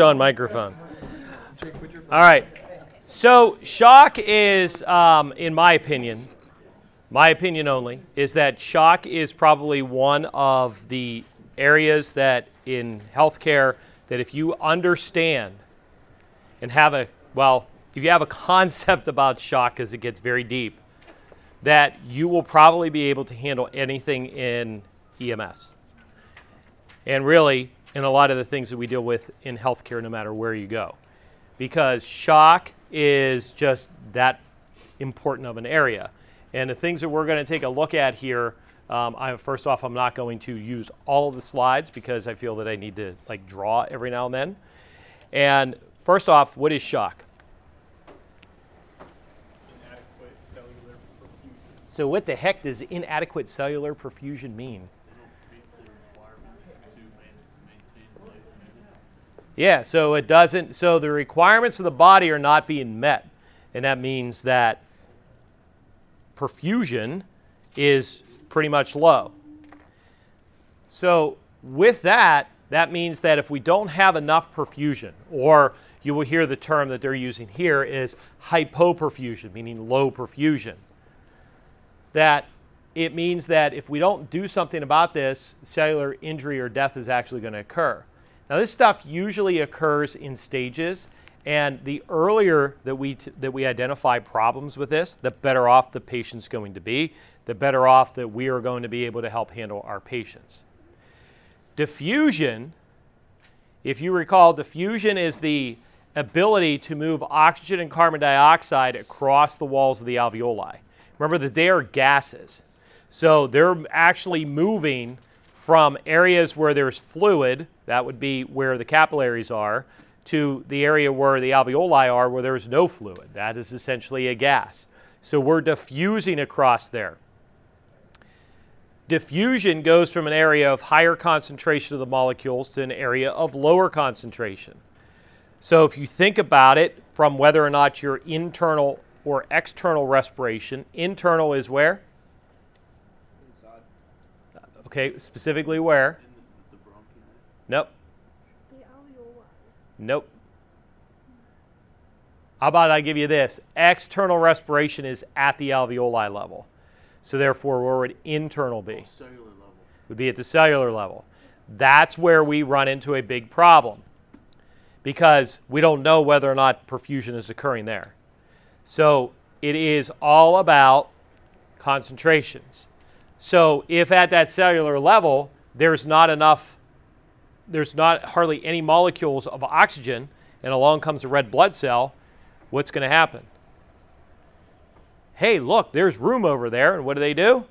on microphone. All right. So shock is, um, in my opinion, my opinion only, is that shock is probably one of the areas that in healthcare that if you understand and have a well, if you have a concept about shock because it gets very deep, that you will probably be able to handle anything in EMS. And really, in a lot of the things that we deal with in healthcare, no matter where you go. Because shock is just that important of an area. And the things that we're going to take a look at here, um, I, first off, I'm not going to use all of the slides because I feel that I need to like draw every now and then. And first off, what is shock? So what the heck does inadequate cellular perfusion mean? Yeah, so it doesn't, so the requirements of the body are not being met. And that means that perfusion is pretty much low. So, with that, that means that if we don't have enough perfusion, or you will hear the term that they're using here is hypoperfusion, meaning low perfusion, that it means that if we don't do something about this, cellular injury or death is actually going to occur. Now, this stuff usually occurs in stages, and the earlier that we, t- that we identify problems with this, the better off the patient's going to be, the better off that we are going to be able to help handle our patients. Diffusion, if you recall, diffusion is the ability to move oxygen and carbon dioxide across the walls of the alveoli. Remember that they are gases. So they're actually moving from areas where there's fluid, that would be where the capillaries are, to the area where the alveoli are, where there's no fluid. That is essentially a gas. So we're diffusing across there. Diffusion goes from an area of higher concentration of the molecules to an area of lower concentration. So if you think about it from whether or not you're internal or external respiration, internal is where? Okay, specifically where? The, the bronchi. Nope. The alveoli. Nope. How about I give you this? External respiration is at the alveoli level. So therefore, where would internal be? Oh, cellular level. Would be at the cellular level. That's where we run into a big problem because we don't know whether or not perfusion is occurring there. So it is all about concentrations. So if at that cellular level there's not enough, there's not hardly any molecules of oxygen, and along comes a red blood cell, what's going to happen? Hey, look, there's room over there. And what do they do?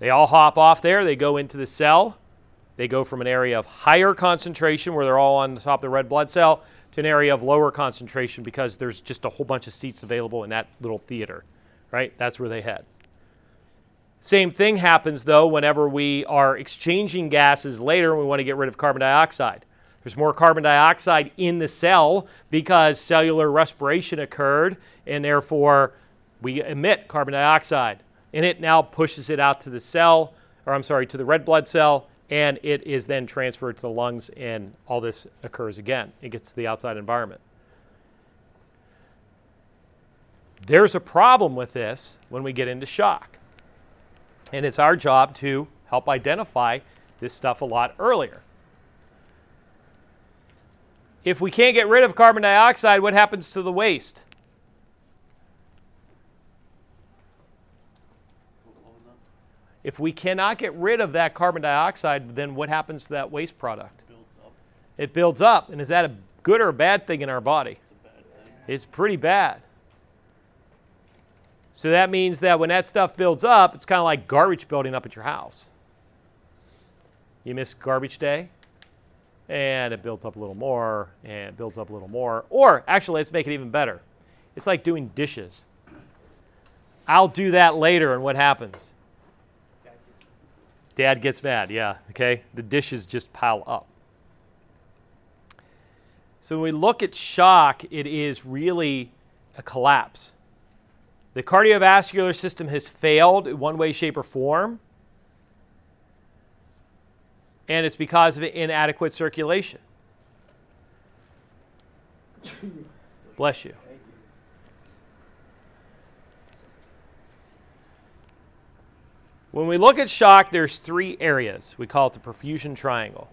They all hop off there, they go into the cell. They go from an area of higher concentration, where they're all on the top of the red blood cell, to an area of lower concentration because there's just a whole bunch of seats available in that little theater, right? That's where they head. Same thing happens though whenever we are exchanging gases later and we want to get rid of carbon dioxide. There's more carbon dioxide in the cell because cellular respiration occurred and therefore we emit carbon dioxide. And it now pushes it out to the cell, or I'm sorry, to the red blood cell, and it is then transferred to the lungs, and all this occurs again. It gets to the outside environment. There's a problem with this when we get into shock. And it's our job to help identify this stuff a lot earlier. If we can't get rid of carbon dioxide, what happens to the waste? What what was that? If we cannot get rid of that carbon dioxide, then what happens to that waste product? Builds up. It builds up. And is that a good or a bad thing in our body? It's a bad thing. It's pretty bad. So that means that when that stuff builds up, it's kind of like garbage building up at your house. You miss garbage day, and it builds up a little more, and it builds up a little more. Or actually, let's make it even better. It's like doing dishes. I'll do that later, and what happens? Dad gets mad, yeah, okay? The dishes just pile up. So when we look at shock, it is really a collapse. The cardiovascular system has failed in one way, shape, or form, and it's because of inadequate circulation. Bless you. When we look at shock, there's three areas. We call it the perfusion triangle.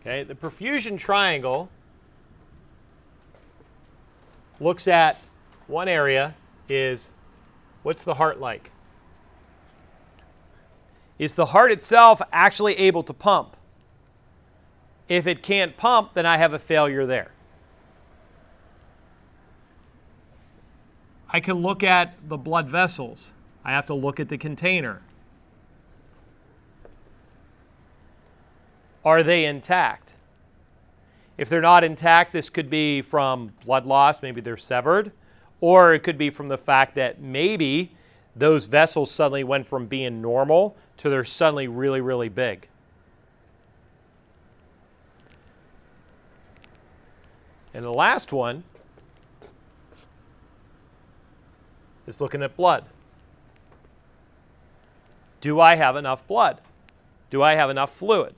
Okay, the perfusion triangle looks at one area is what's the heart like? Is the heart itself actually able to pump? If it can't pump, then I have a failure there. I can look at the blood vessels. I have to look at the container. Are they intact? If they're not intact, this could be from blood loss, maybe they're severed, or it could be from the fact that maybe those vessels suddenly went from being normal to they're suddenly really, really big. And the last one is looking at blood. Do I have enough blood? Do I have enough fluid?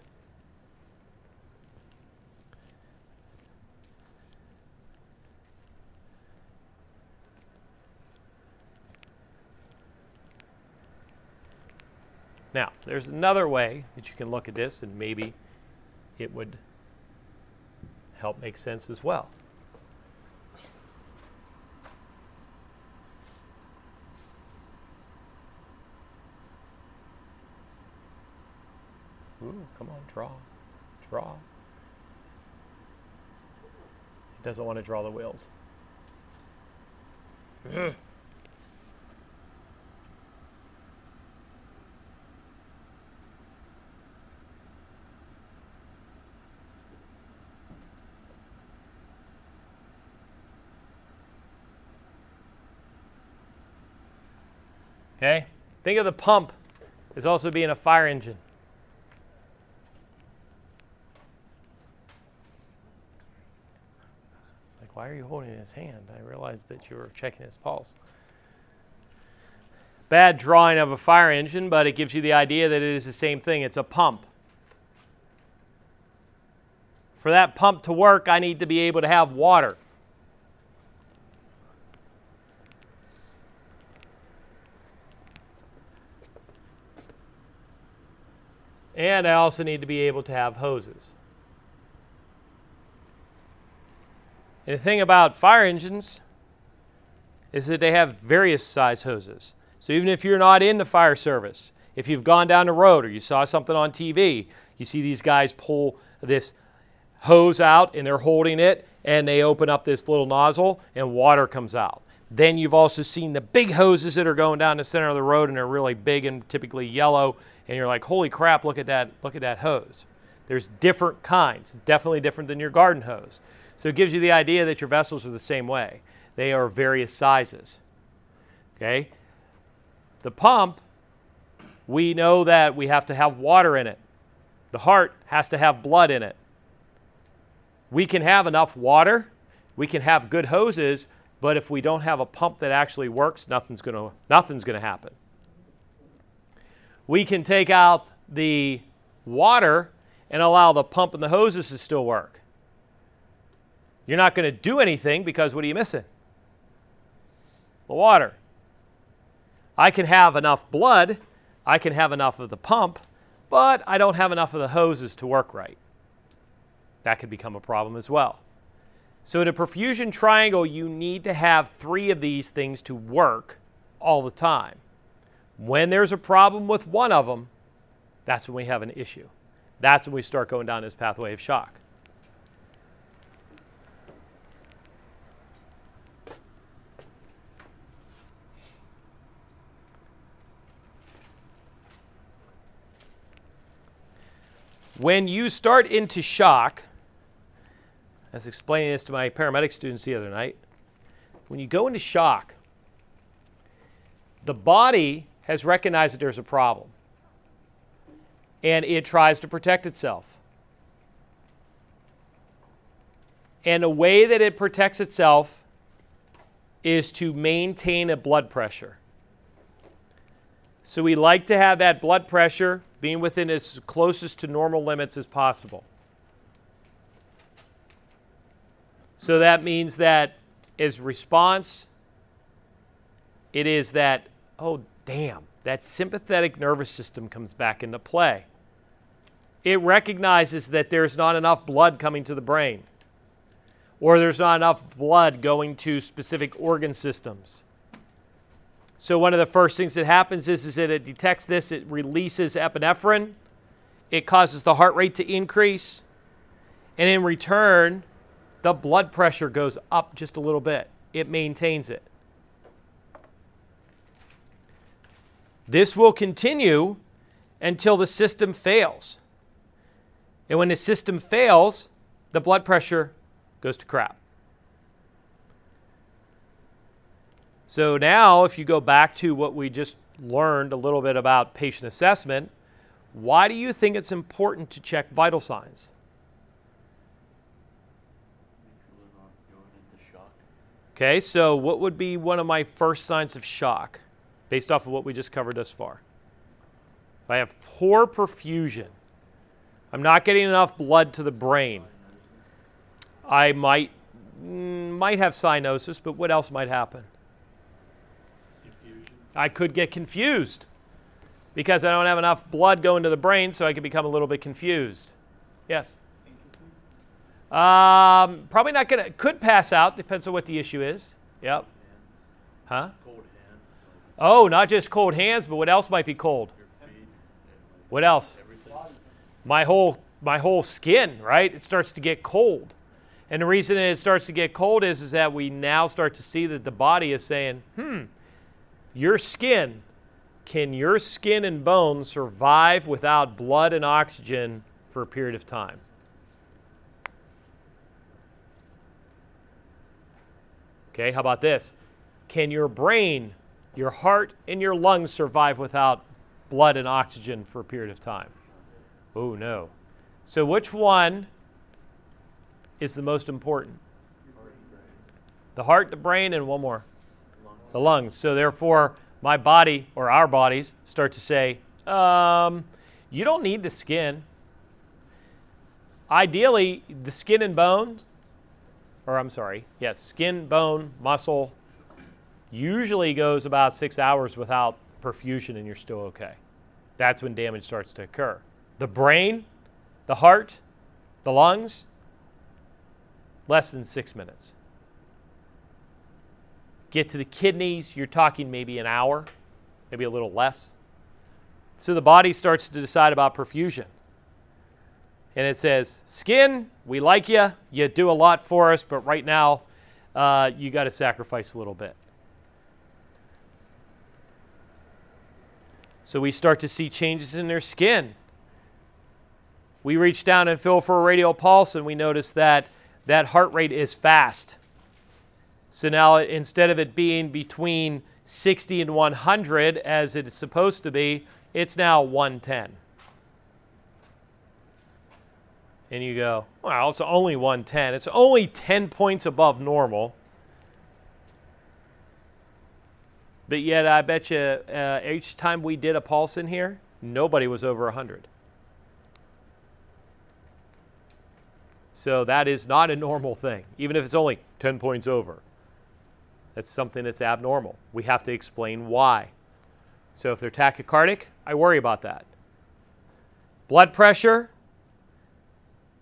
Now, there's another way that you can look at this, and maybe it would help make sense as well. Ooh, come on, draw. Draw. It doesn't want to draw the wheels. Okay? Think of the pump as also being a fire engine. It's like, why are you holding his hand? I realized that you were checking his pulse. Bad drawing of a fire engine, but it gives you the idea that it is the same thing. It's a pump. For that pump to work, I need to be able to have water. And I also need to be able to have hoses. And the thing about fire engines is that they have various size hoses. So even if you're not in the fire service, if you've gone down the road or you saw something on TV, you see these guys pull this hose out and they're holding it and they open up this little nozzle and water comes out. Then you've also seen the big hoses that are going down the center of the road and they're really big and typically yellow and you're like, "Holy crap, look at that, look at that hose." There's different kinds, definitely different than your garden hose. So it gives you the idea that your vessels are the same way. They are various sizes. Okay? The pump, we know that we have to have water in it. The heart has to have blood in it. We can have enough water, we can have good hoses, but if we don't have a pump that actually works, nothing's going to nothing's going to happen. We can take out the water and allow the pump and the hoses to still work. You're not going to do anything because what are you missing? The water. I can have enough blood, I can have enough of the pump, but I don't have enough of the hoses to work right. That could become a problem as well. So, in a perfusion triangle, you need to have three of these things to work all the time. When there's a problem with one of them, that's when we have an issue. That's when we start going down this pathway of shock. When you start into shock, I was explaining this to my paramedic students the other night. When you go into shock, the body has recognized that there's a problem and it tries to protect itself. And the way that it protects itself is to maintain a blood pressure. So we like to have that blood pressure being within as closest to normal limits as possible. So that means that as response, it is that, oh, damn, that sympathetic nervous system comes back into play. It recognizes that there's not enough blood coming to the brain, or there's not enough blood going to specific organ systems. So, one of the first things that happens is, is that it detects this, it releases epinephrine, it causes the heart rate to increase, and in return, the blood pressure goes up just a little bit. It maintains it. This will continue until the system fails. And when the system fails, the blood pressure goes to crap. So now, if you go back to what we just learned a little bit about patient assessment, why do you think it's important to check vital signs? Okay, so what would be one of my first signs of shock based off of what we just covered thus far? If I have poor perfusion, I'm not getting enough blood to the brain. I might mm, might have cyanosis, but what else might happen? Confusion. I could get confused because I don't have enough blood going to the brain, so I could become a little bit confused. Yes. Um, probably not gonna. Could pass out. Depends on what the issue is. Yep. Huh? Cold. Oh, not just cold hands, but what else might be cold? Like your feet. and, like, What else? My whole my whole skin, right? It starts to get cold. And the reason it starts to get cold is, is that we now start to see that the body is saying, hmm, your skin, can your skin and bones survive without blood and oxygen for a period of time? Okay, how about this? Can your brain, your heart, and your lungs survive without blood and oxygen for a period of time? Oh, no. So, which one is the most important? The heart, the brain, and one more the lungs. So, therefore, my body or our bodies start to say, um, you don't need the skin. Ideally, the skin and bones, or I'm sorry, yes, skin, bone, muscle, usually goes about six hours without perfusion and you're still okay. That's when damage starts to occur. The brain, the heart, the lungs, less than six minutes. Get to the kidneys, you're talking maybe an hour, maybe a little less. So the body starts to decide about perfusion. And it says, Skin, we like you, you do a lot for us, but right now uh, you got to sacrifice a little bit. So we start to see changes in their skin. We reach down and feel for a radial pulse, and we notice that that heart rate is fast. So now instead of it being between 60 and 100 as it is supposed to be, it's now 110. And you go, well, it's only 110. It's only 10 points above normal. But yet, I bet you uh, each time we did a pulse in here, nobody was over 100. So that is not a normal thing, even if it's only 10 points over. That's something that's abnormal. We have to explain why. So if they're tachycardic, I worry about that. Blood pressure,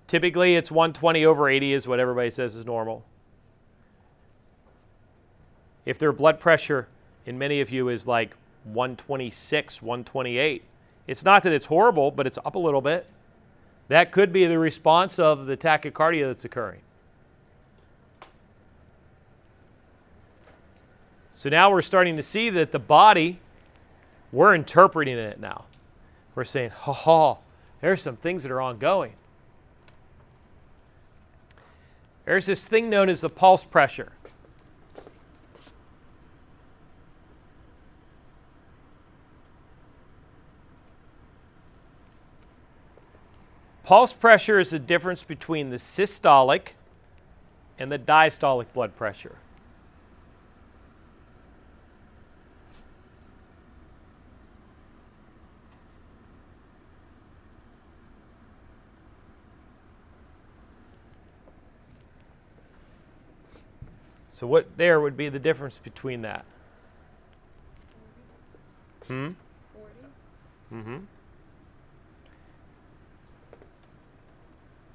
typically it's 120 over 80 is what everybody says is normal. If their blood pressure in many of you is like 126, 128, it's not that it's horrible, but it's up a little bit. That could be the response of the tachycardia that's occurring. So now we're starting to see that the body, we're interpreting it now. We're saying, ha ha, there's some things that are ongoing. There's this thing known as the pulse pressure. Pulse pressure is the difference between the systolic and the diastolic blood pressure. So what there would be the difference between that? Hmm? 40. Mm-hmm.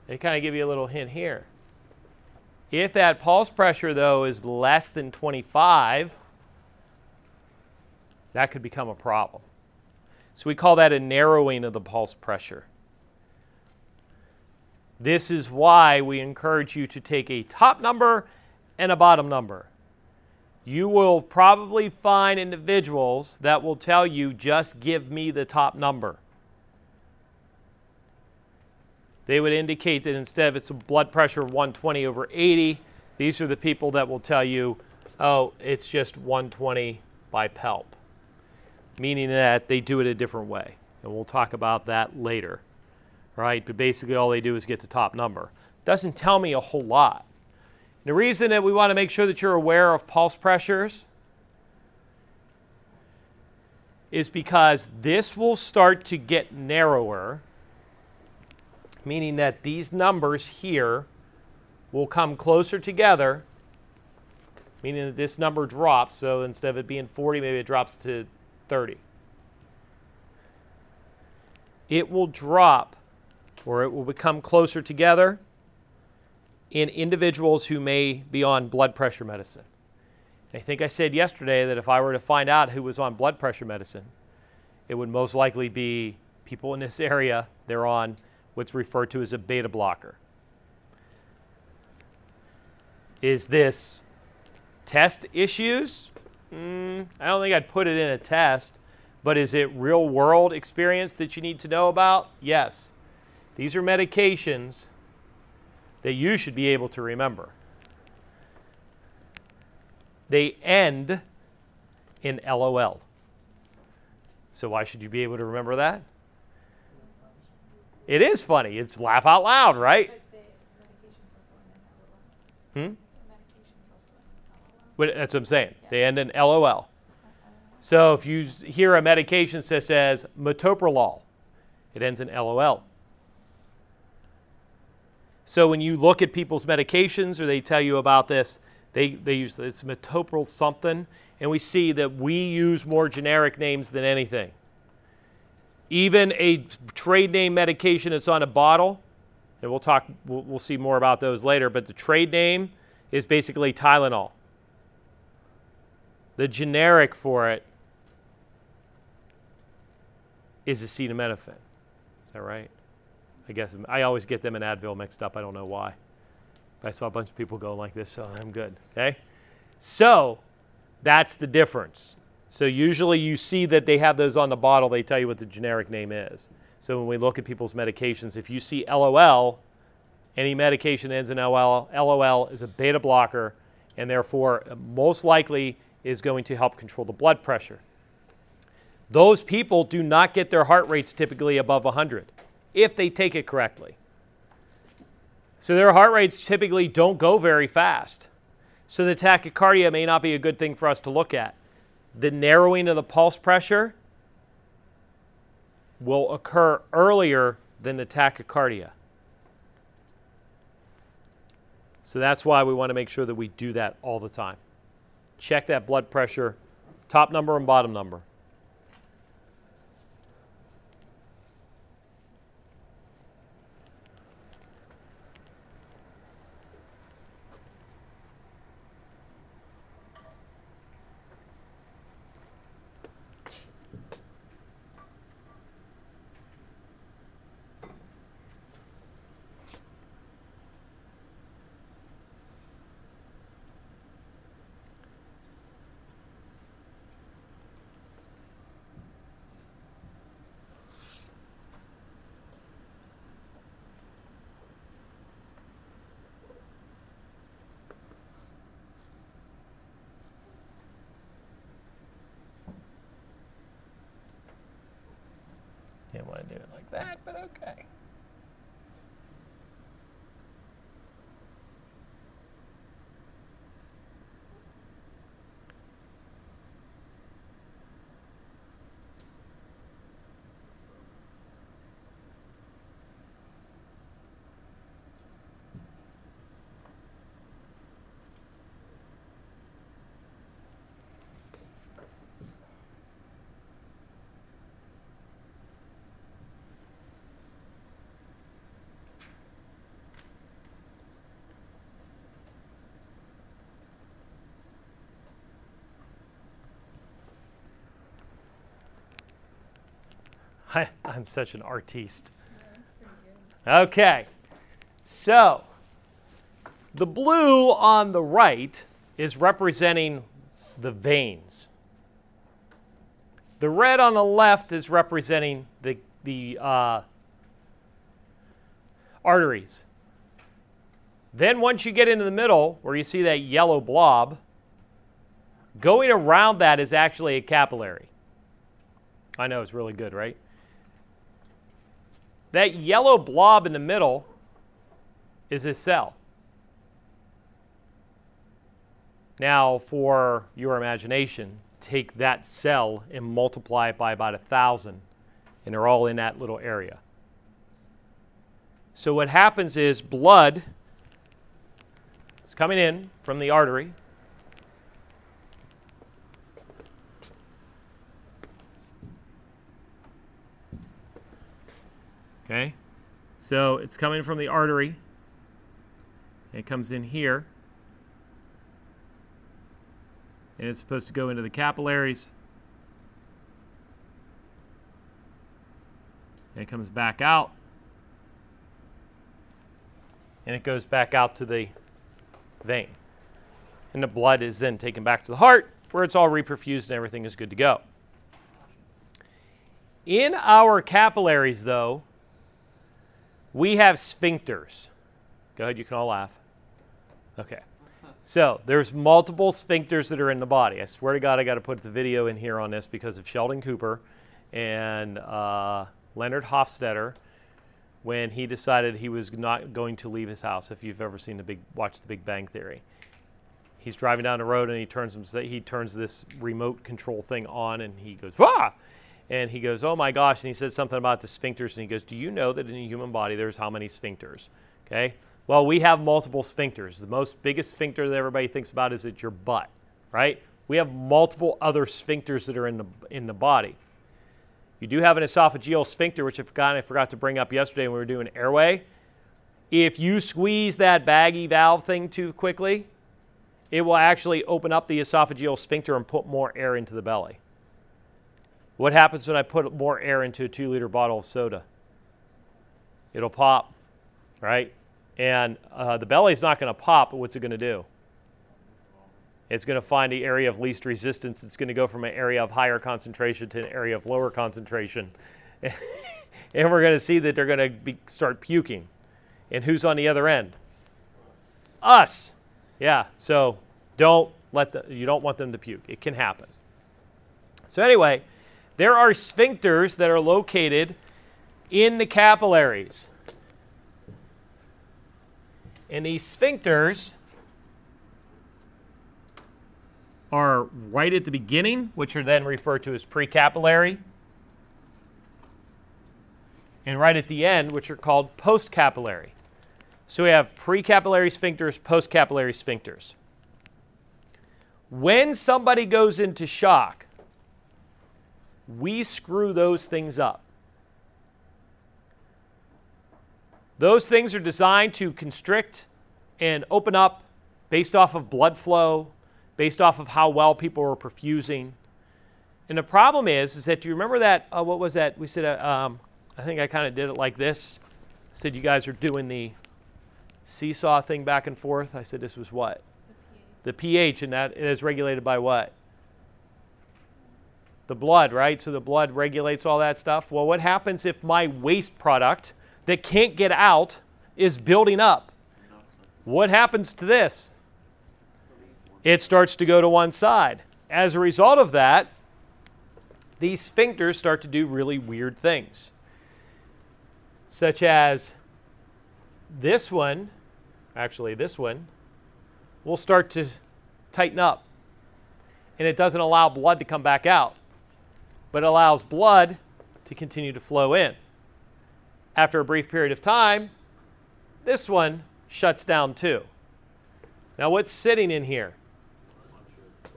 They kind of give you a little hint here. If that pulse pressure, though, is less than 25, that could become a problem. So we call that a narrowing of the pulse pressure. This is why we encourage you to take a top number and a bottom number. You will probably find individuals that will tell you, just give me the top number. They would indicate that instead of it's a blood pressure of 120 over 80, these are the people that will tell you, oh, it's just 120 by palp, meaning that they do it a different way. And we'll talk about that later, right? But basically, all they do is get the top number. Doesn't tell me a whole lot. The reason that we want to make sure that you're aware of pulse pressures is because this will start to get narrower, meaning that these numbers here will come closer together, meaning that this number drops. So instead of it being 40, maybe it drops to 30. It will drop or it will become closer together in individuals who may be on blood pressure medicine. I think I said yesterday that if I were to find out who was on blood pressure medicine, it would most likely be people in this area. They're on what's referred to as a beta blocker. Is this test issues? Mm, I don't think I'd put it in a test, but is it real world experience that you need to know about? Yes. These are medications that you should be able to remember. They end in LOL. So why should you be able to remember that? It is funny. It's laugh out loud, right? But the medication's also in Hmm? LOL. The medication's also in LOL. But that's what I'm saying. They end in LOL. So if you hear a medication that says metoprolol, it ends in LOL. So when you look at people's medications or they tell you about this, they, they use it's metoprolol something, and we see that we use more generic names than anything. Even a trade name medication that's on a bottle, and we'll talk, we'll, we'll see more about those later, but the trade name is basically Tylenol. The generic for it is acetaminophen. Is that right? I guess I always get them and Advil mixed up. I don't know why. But I saw a bunch of people going like this, so I'm good. Okay? So that's the difference. So usually you see that they have those on the bottle, they tell you what the generic name is. So when we look at people's medications, if you see LOL, any medication that ends in LOL, LOL is a beta blocker and therefore most likely is going to help control the blood pressure. Those people do not get their heart rates typically above 100 if they take it correctly. So their heart rates typically don't go very fast. So the tachycardia may not be a good thing for us to look at. The narrowing of the pulse pressure will occur earlier than the tachycardia. So that's why we want to make sure that we do that all the time. Check that blood pressure, top number and bottom number. I, I'm such an artiste. Okay, so the blue on the right is representing the veins. The red on the left is representing the, the uh, arteries. Then, once you get into the middle, where you see that yellow blob, going around that is actually a capillary. I know it's really good, right? That yellow blob in the middle is a cell. Now, for your imagination, take that cell and multiply it by about a thousand, and they're all in that little area. So, what happens is blood is coming in from the artery. Okay? So, it's coming from the artery. It comes in here. and it's supposed to go into the capillaries. And it comes back out. And it goes back out to the vein. And the blood is then taken back to the heart where it's all reperfused and everything is good to go. In our capillaries, though, we have sphincters. Go ahead, you can all laugh. Okay. So there's multiple sphincters that are in the body. I swear to God, I got to put the video in here on this because of Sheldon Cooper and uh, Leonard Hofstadter when he decided he was not going to leave his house. If you've ever seen the big, watch The Big Bang Theory, he's driving down the road and he turns he turns this remote control thing on and he goes ah, and he goes oh my gosh, and he said something about the sphincters and he goes, do you know that in the human body there's how many sphincters? Okay, well, we have multiple sphincters. The most biggest sphincter that everybody thinks about is at your butt, right? We have multiple other sphincters that are in the, in the body. You do have an esophageal sphincter, which I forgot, I forgot to bring up yesterday when we were doing airway. If you squeeze that baggy valve thing too quickly, it will actually open up the esophageal sphincter and put more air into the belly. What happens when I put more air into a two liter bottle of soda? It'll pop, right? And uh, the belly's not going to pop, but what's it going to do? It's going to find the area of least resistance. It's going to go from an area of higher concentration to an area of lower concentration. and we're going to see that they're going to be, start puking. And who's on the other end? Us. Yeah, so don't let the, you don't want them to puke. It can happen. So anyway, there are sphincters that are located in the capillaries. And these sphincters are right at the beginning, which are then referred to as precapillary, and right at the end, which are called postcapillary. So we have precapillary sphincters, postcapillary sphincters. When somebody goes into shock, we screw those things up. Those things are designed to constrict and open up based off of blood flow, based off of how well people are perfusing. And the problem is, is that do you remember that? Uh, what was that? We said, uh, um, I think I kind of did it like this. I said you guys are doing the seesaw thing back and forth. I said this was what? The pH, and that is regulated by what? The blood, right? So the blood regulates all that stuff. Well, what happens if my waste product that can't get out is building up. What happens to this? It starts to go to one side. As a result of that, these sphincters start to do really weird things, such as this one, actually, this one, will start to tighten up. And it doesn't allow blood to come back out, but allows blood to continue to flow in. After a brief period of time, this one shuts down too. Now, what's sitting in here?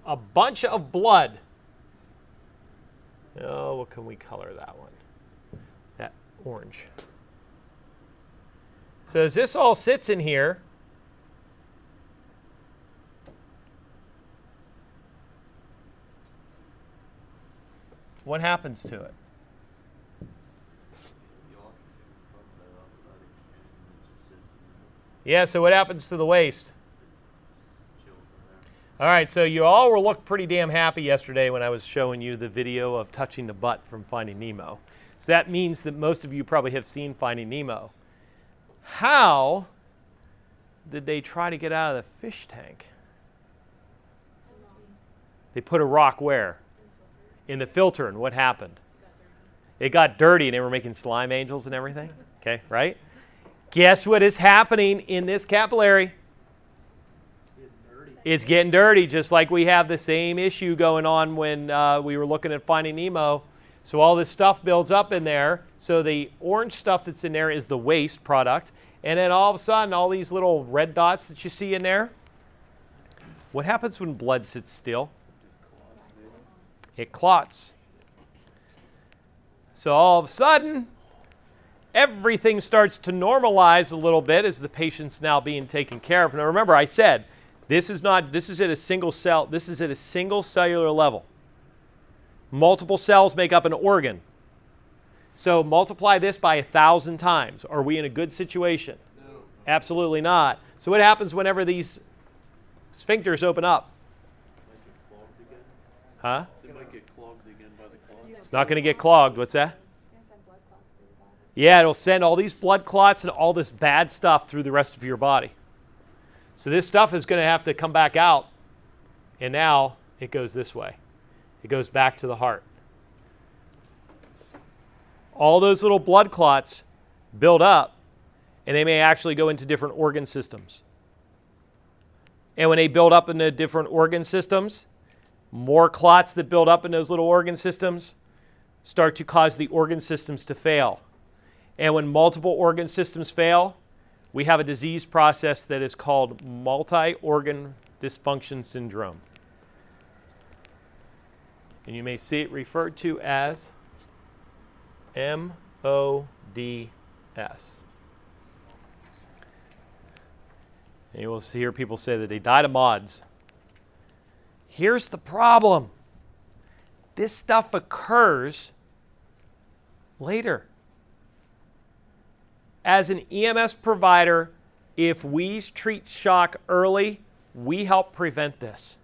A bunch of blood. Oh, what can we color that one? That orange. So, as this all sits in here, What happens to it? Yeah, so what happens to the waste? All right, so you all were looked pretty damn happy yesterday when I was showing you the video of touching the butt from Finding Nemo. So that means that most of you probably have seen Finding Nemo. How did they try to get out of the fish tank? They put a rock where? In the filter, and what happened? It got dirty and they were making slime angels and everything. Okay, right? Guess what is happening in this capillary? It's getting dirty, just like we have the same issue going on when uh, we were looking at Finding Nemo. So all this stuff builds up in there. So the orange stuff that's in there is the waste product. And then all of a sudden, all these little red dots that you see in there, what happens when blood sits still? It clots. So all of a sudden, everything starts to normalize a little bit as the patient's now being taken care of. Now remember, I said this is not this is at a single cell, this is at a single cellular level. Multiple cells make up an organ. So multiply this by a thousand times. Are we in a good situation? No. Absolutely not. So what happens whenever these sphincters open up? Huh? They might get clogged again by the clog. It's not going to get clogged. What's that? The. Yeah, it'll send all these blood clots and all this bad stuff through the rest of your body. So this stuff is going to have to come back out. And now it goes this way. It goes back to the heart. All those little blood clots build up and they may actually go into different organ systems. And when they build up into different organ systems, more clots that build up in those little organ systems start to cause the organ systems to fail. And when multiple organ systems fail, we have a disease process that is called multi organ dysfunction syndrome. And you may see it referred to as MODS. And you will hear people say that they died of MODS. Here's the problem this stuff occurs later. As an EMS provider, if we treat shock early, we help prevent this.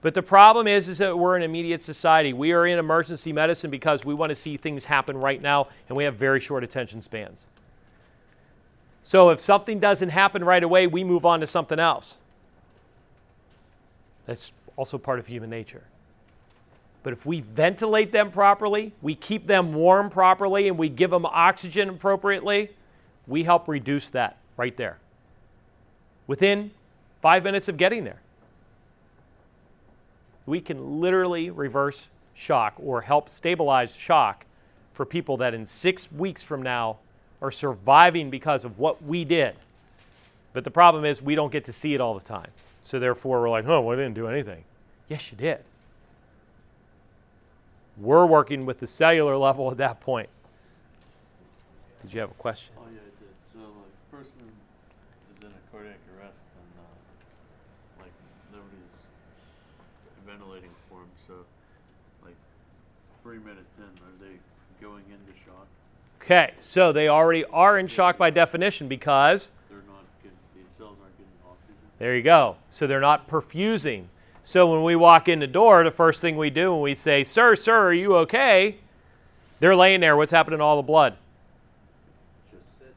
But the problem is, is that we're an immediate society. We are in emergency medicine because we want to see things happen right now, and we have very short attention spans. So if something doesn't happen right away, we move on to something else. That's also part of human nature. But if we ventilate them properly, we keep them warm properly, and we give them oxygen appropriately, we help reduce that right there within five minutes of getting there. We can literally reverse shock or help stabilize shock for people that in six weeks from now are surviving because of what we did. But the problem is, we don't get to see it all the time. So therefore, we're like, oh, well, I didn't do anything. Yes, you did. We're working with the cellular level at that point. Did you have a question? Oh yeah, it did. So like, person is in a cardiac arrest and uh, like nobody's ventilating for him. So like three minutes in, are they going into shock? Okay, so they already are in shock by definition because They're not getting the cells aren't getting oxygen. There you go. So they're not perfusing. So when we walk in the door, the first thing we do when we say, Sir, sir, are you okay? They're laying there. What's happening to all the blood?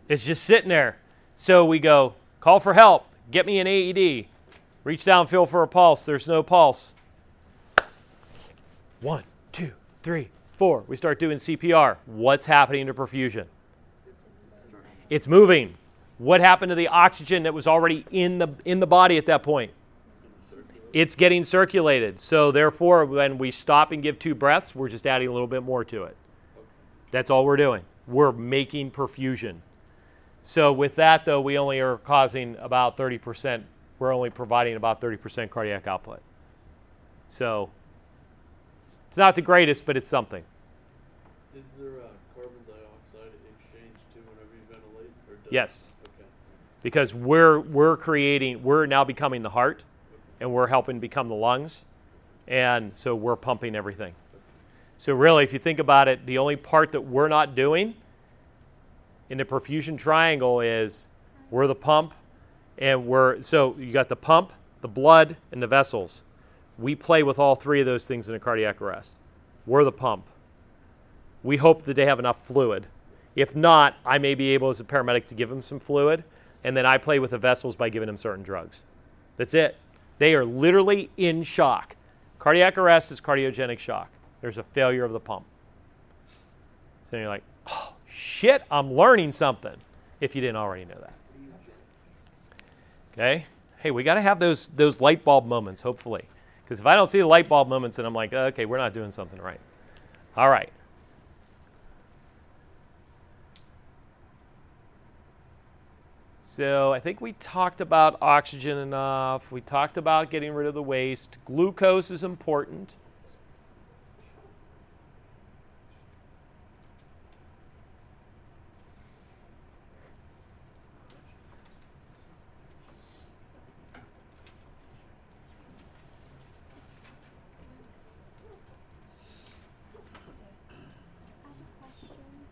It's just sitting there. So we go, Call for help. Get me an AED. Reach down, feel for a pulse. There's no pulse. One, two, three, four. We start doing CPR. What's happening to perfusion? It's moving. What happened to the oxygen that was already in the in the body at that point? It's getting circulated. So therefore, when we stop and give two breaths, we're just adding a little bit more to it. That's all we're doing. We're making perfusion. So with that, though, we only are causing about 30%. We're only providing about 30% cardiac output. So it's not the greatest, but it's something. Is there a carbon dioxide exchange too whenever you ventilate? Or does Yes, Okay. because we're we're creating. We're now becoming the heart, and we're helping become the lungs, and so we're pumping everything. So really, if you think about it, the only part that we're not doing in the perfusion triangle is We're the pump, and we're so you got the pump, the blood, and the vessels. We play with all three of those things in a cardiac arrest. We're the pump. We hope that they have enough fluid. If not, I may be able as a paramedic to give them some fluid, and then I play with the vessels by giving them certain drugs. That's it. They are literally in shock. Cardiac arrest is cardiogenic shock. There's a failure of the pump. So you're like, oh, shit, I'm learning something if you didn't already know that. Okay? Hey, we got to have those, those light bulb moments, hopefully. Because if I don't see the light bulb moments, then I'm like, okay, we're not doing something right. All right. So I think we talked about oxygen enough. We talked about getting rid of the waste. Glucose is important.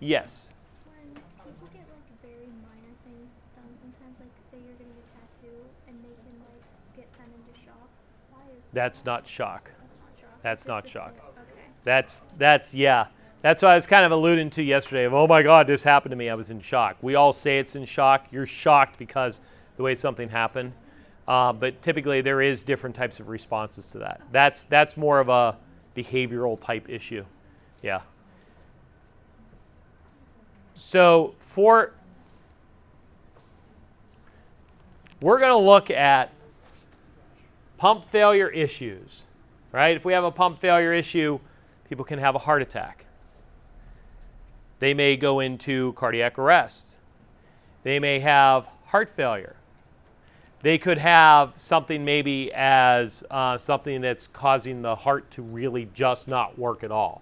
Yes. When people get like very minor things done, sometimes like say you're getting a tattoo and they can like get sent into shock. Why is That's not shock. That's not shock. that's not shock. Okay. That's that's yeah. That's what I was kind of alluding to yesterday. Of oh my God, this happened to me. I was in shock. We all say it's in shock. You're shocked because the way something happened. Uh, but typically, there is different types of responses to that. That's that's more of a behavioral type issue. Yeah. So for we're going to look at pump failure issues, right? If we have a pump failure issue, people can have a heart attack. They may go into cardiac arrest. They may have heart failure. They could have something maybe as uh, something that's causing the heart to really just not work at all.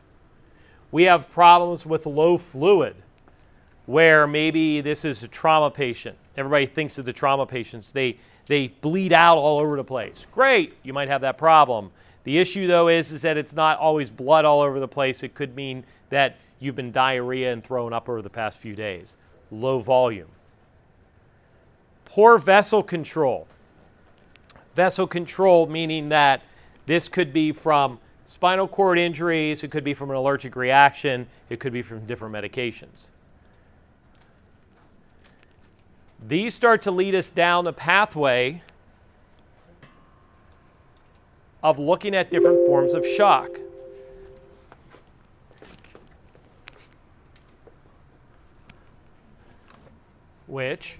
We have problems with low fluid where maybe this is a trauma patient. Everybody thinks of the trauma patients. They, they bleed out all over the place. Great, you might have that problem. The issue though is, is that it's not always blood all over the place. It could mean that you've been diarrhea and thrown up over the past few days. Low volume. Poor vessel control. Vessel control meaning that this could be from spinal cord injuries, it could be from an allergic reaction, it could be from different medications. These start to lead us down a pathway of looking at different forms of shock. Which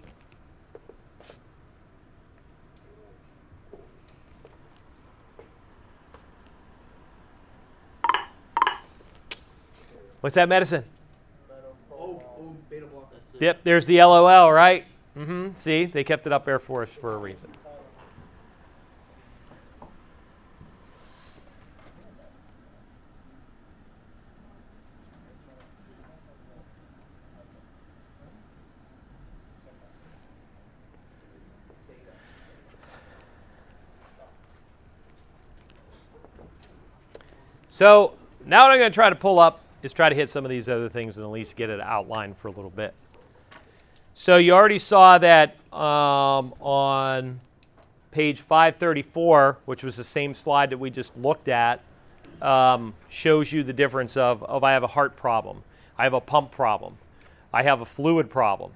What's that medicine? Oh, oh, beta blocker. That's it. Yep, there's the LOL, right? Mm-hmm. See, they kept it up Air Force for a reason. So now what I'm going to try to pull up is try to hit some of these other things and at least get it outlined for a little bit. So you already saw that um, on page 534, which was the same slide that we just looked at, um, shows you the difference of, of I have a heart problem, I have a pump problem, I have a fluid problem.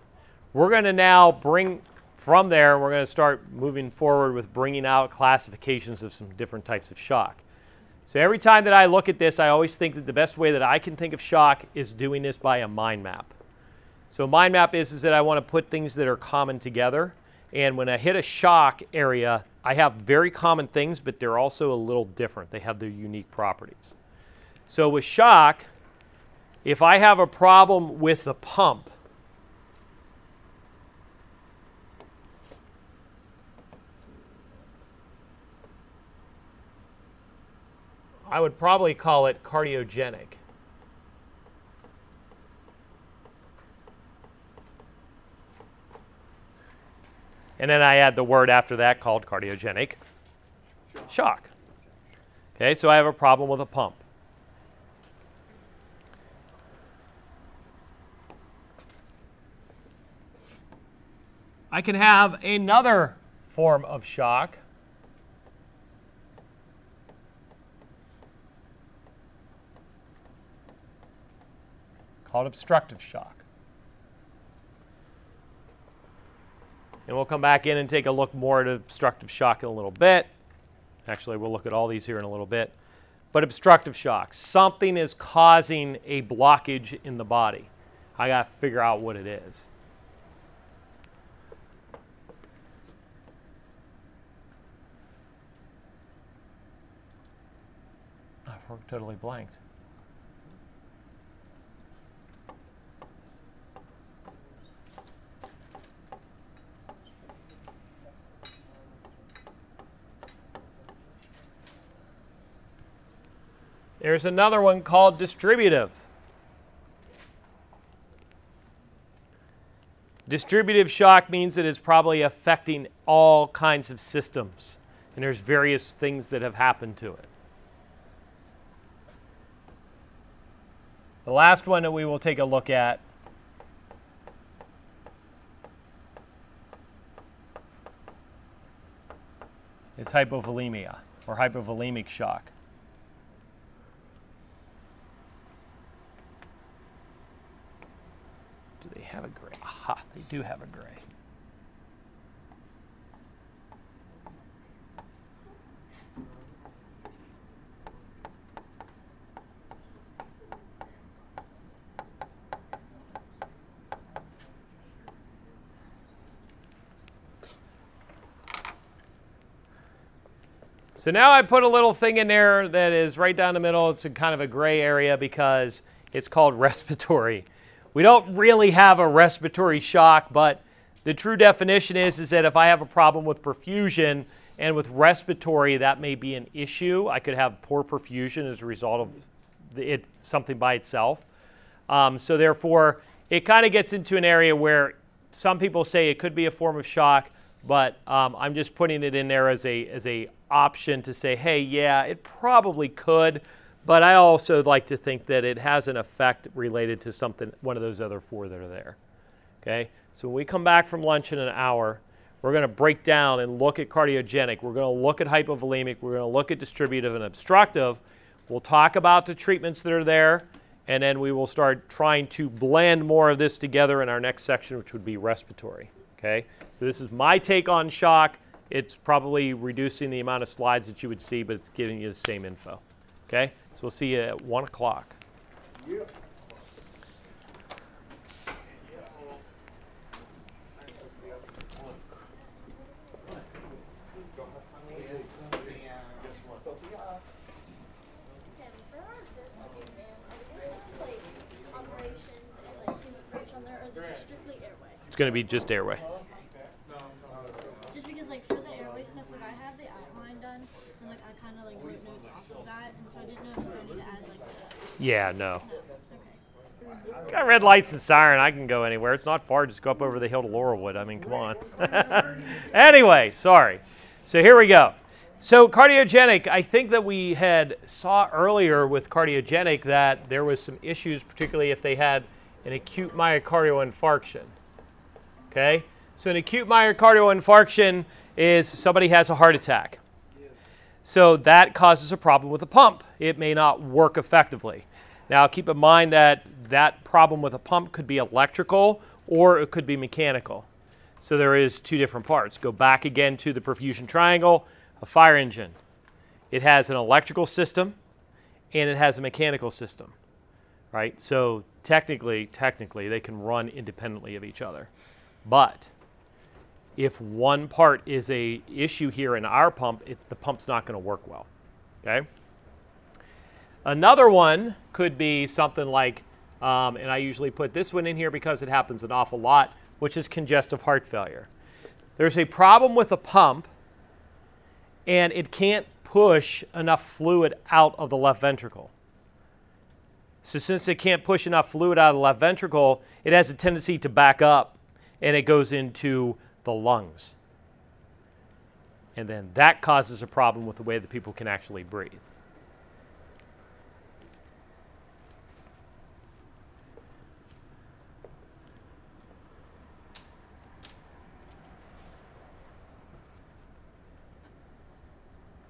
We're going to now bring from there, we're going to start moving forward with bringing out classifications of some different types of shock. So every time that I look at this, I always think that the best way that I can think of shock is doing this by a mind map. So mind map is, is that I want to put things that are common together. And when I hit a shock area, I have very common things, but they're also a little different. They have their unique properties. So with shock, if I have a problem with the pump, I would probably call it cardiogenic. And then I add the word after that called cardiogenic shock. Okay, so I have a problem with a pump. I can have another form of shock. Called obstructive shock. And we'll come back in and take a look more at obstructive shock in a little bit. Actually, we'll look at all these here in a little bit. But obstructive shock, something is causing a blockage in the body. I got to figure out what it is. I've totally blanked. There's another one called distributive. Distributive shock means that it's probably affecting all kinds of systems, and there's various things that have happened to it. The last one that we will take a look at is hypovolemia or hypovolemic shock. Do they have a gray? Aha, they do have a gray. So now I put a little thing in there that is right down the middle. It's kind of a gray area because it's called respiratory. We don't really have a respiratory shock, but the true definition is, is that if I have a problem with perfusion and with respiratory, that may be an issue. I could have poor perfusion as a result of it something by itself. Um, so therefore, it kind of gets into an area where some people say it could be a form of shock, but um, I'm just putting it in there as a as a option to say, hey, yeah, it probably could, but I also like to think that it has an effect related to something, one of those other four that are there. Okay, so when we come back from lunch in an hour, we're going to break down and look at cardiogenic. We're going to look at hypovolemic. We're going to look at distributive and obstructive. We'll talk about the treatments that are there, and then we will start trying to blend more of this together in our next section, which would be respiratory. Okay, so this is my take on shock. It's probably reducing the amount of slides that you would see, but it's giving you the same info. Okay, so we'll see you at 1 o'clock. Tim, for our business exam, are we gonna have like operations and like human approach on there, or is it just strictly airway? It's going to be just airway. Just because like for the airway stuff, like I have the outline done, and like I kind of like wrote notes off of that, and so I didn't know if I need to add like the. Yeah, no. Got red lights and siren. I can go anywhere. It's not far. Just go up over the hill to Laurelwood. I mean, come on. anyway, sorry. So here we go. So cardiogenic, I think that we had saw earlier with cardiogenic that there was some issues, particularly if they had an acute myocardial infarction. Okay? So an acute myocardial infarction is somebody has a heart attack. So that causes a problem with the pump. It may not work effectively. Now, keep in mind that that problem with a pump could be electrical or it could be mechanical. So there is two different parts. Go back again to the perfusion triangle, a fire engine. It has an electrical system and it has a mechanical system. Right? So technically, technically they can run independently of each other. But if one part is a issue here in our pump, the pump's not going to work well. Okay. Another one could be something like, um, and I usually put this one in here because it happens an awful lot, which is congestive heart failure. There's a problem with a pump, and it can't push enough fluid out of the left ventricle. So, since it can't push enough fluid out of the left ventricle, it has a tendency to back up and it goes into the lungs. And then that causes a problem with the way that people can actually breathe.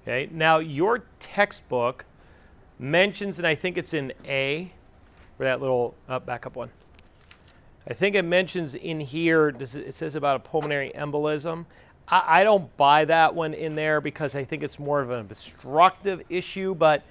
Okay, now your textbook mentions, and I think it's in A, where that little, oh, back up one. I think it mentions in here, it says about a pulmonary embolism. I, I don't buy that one in there because I think it's more of an obstructive issue, but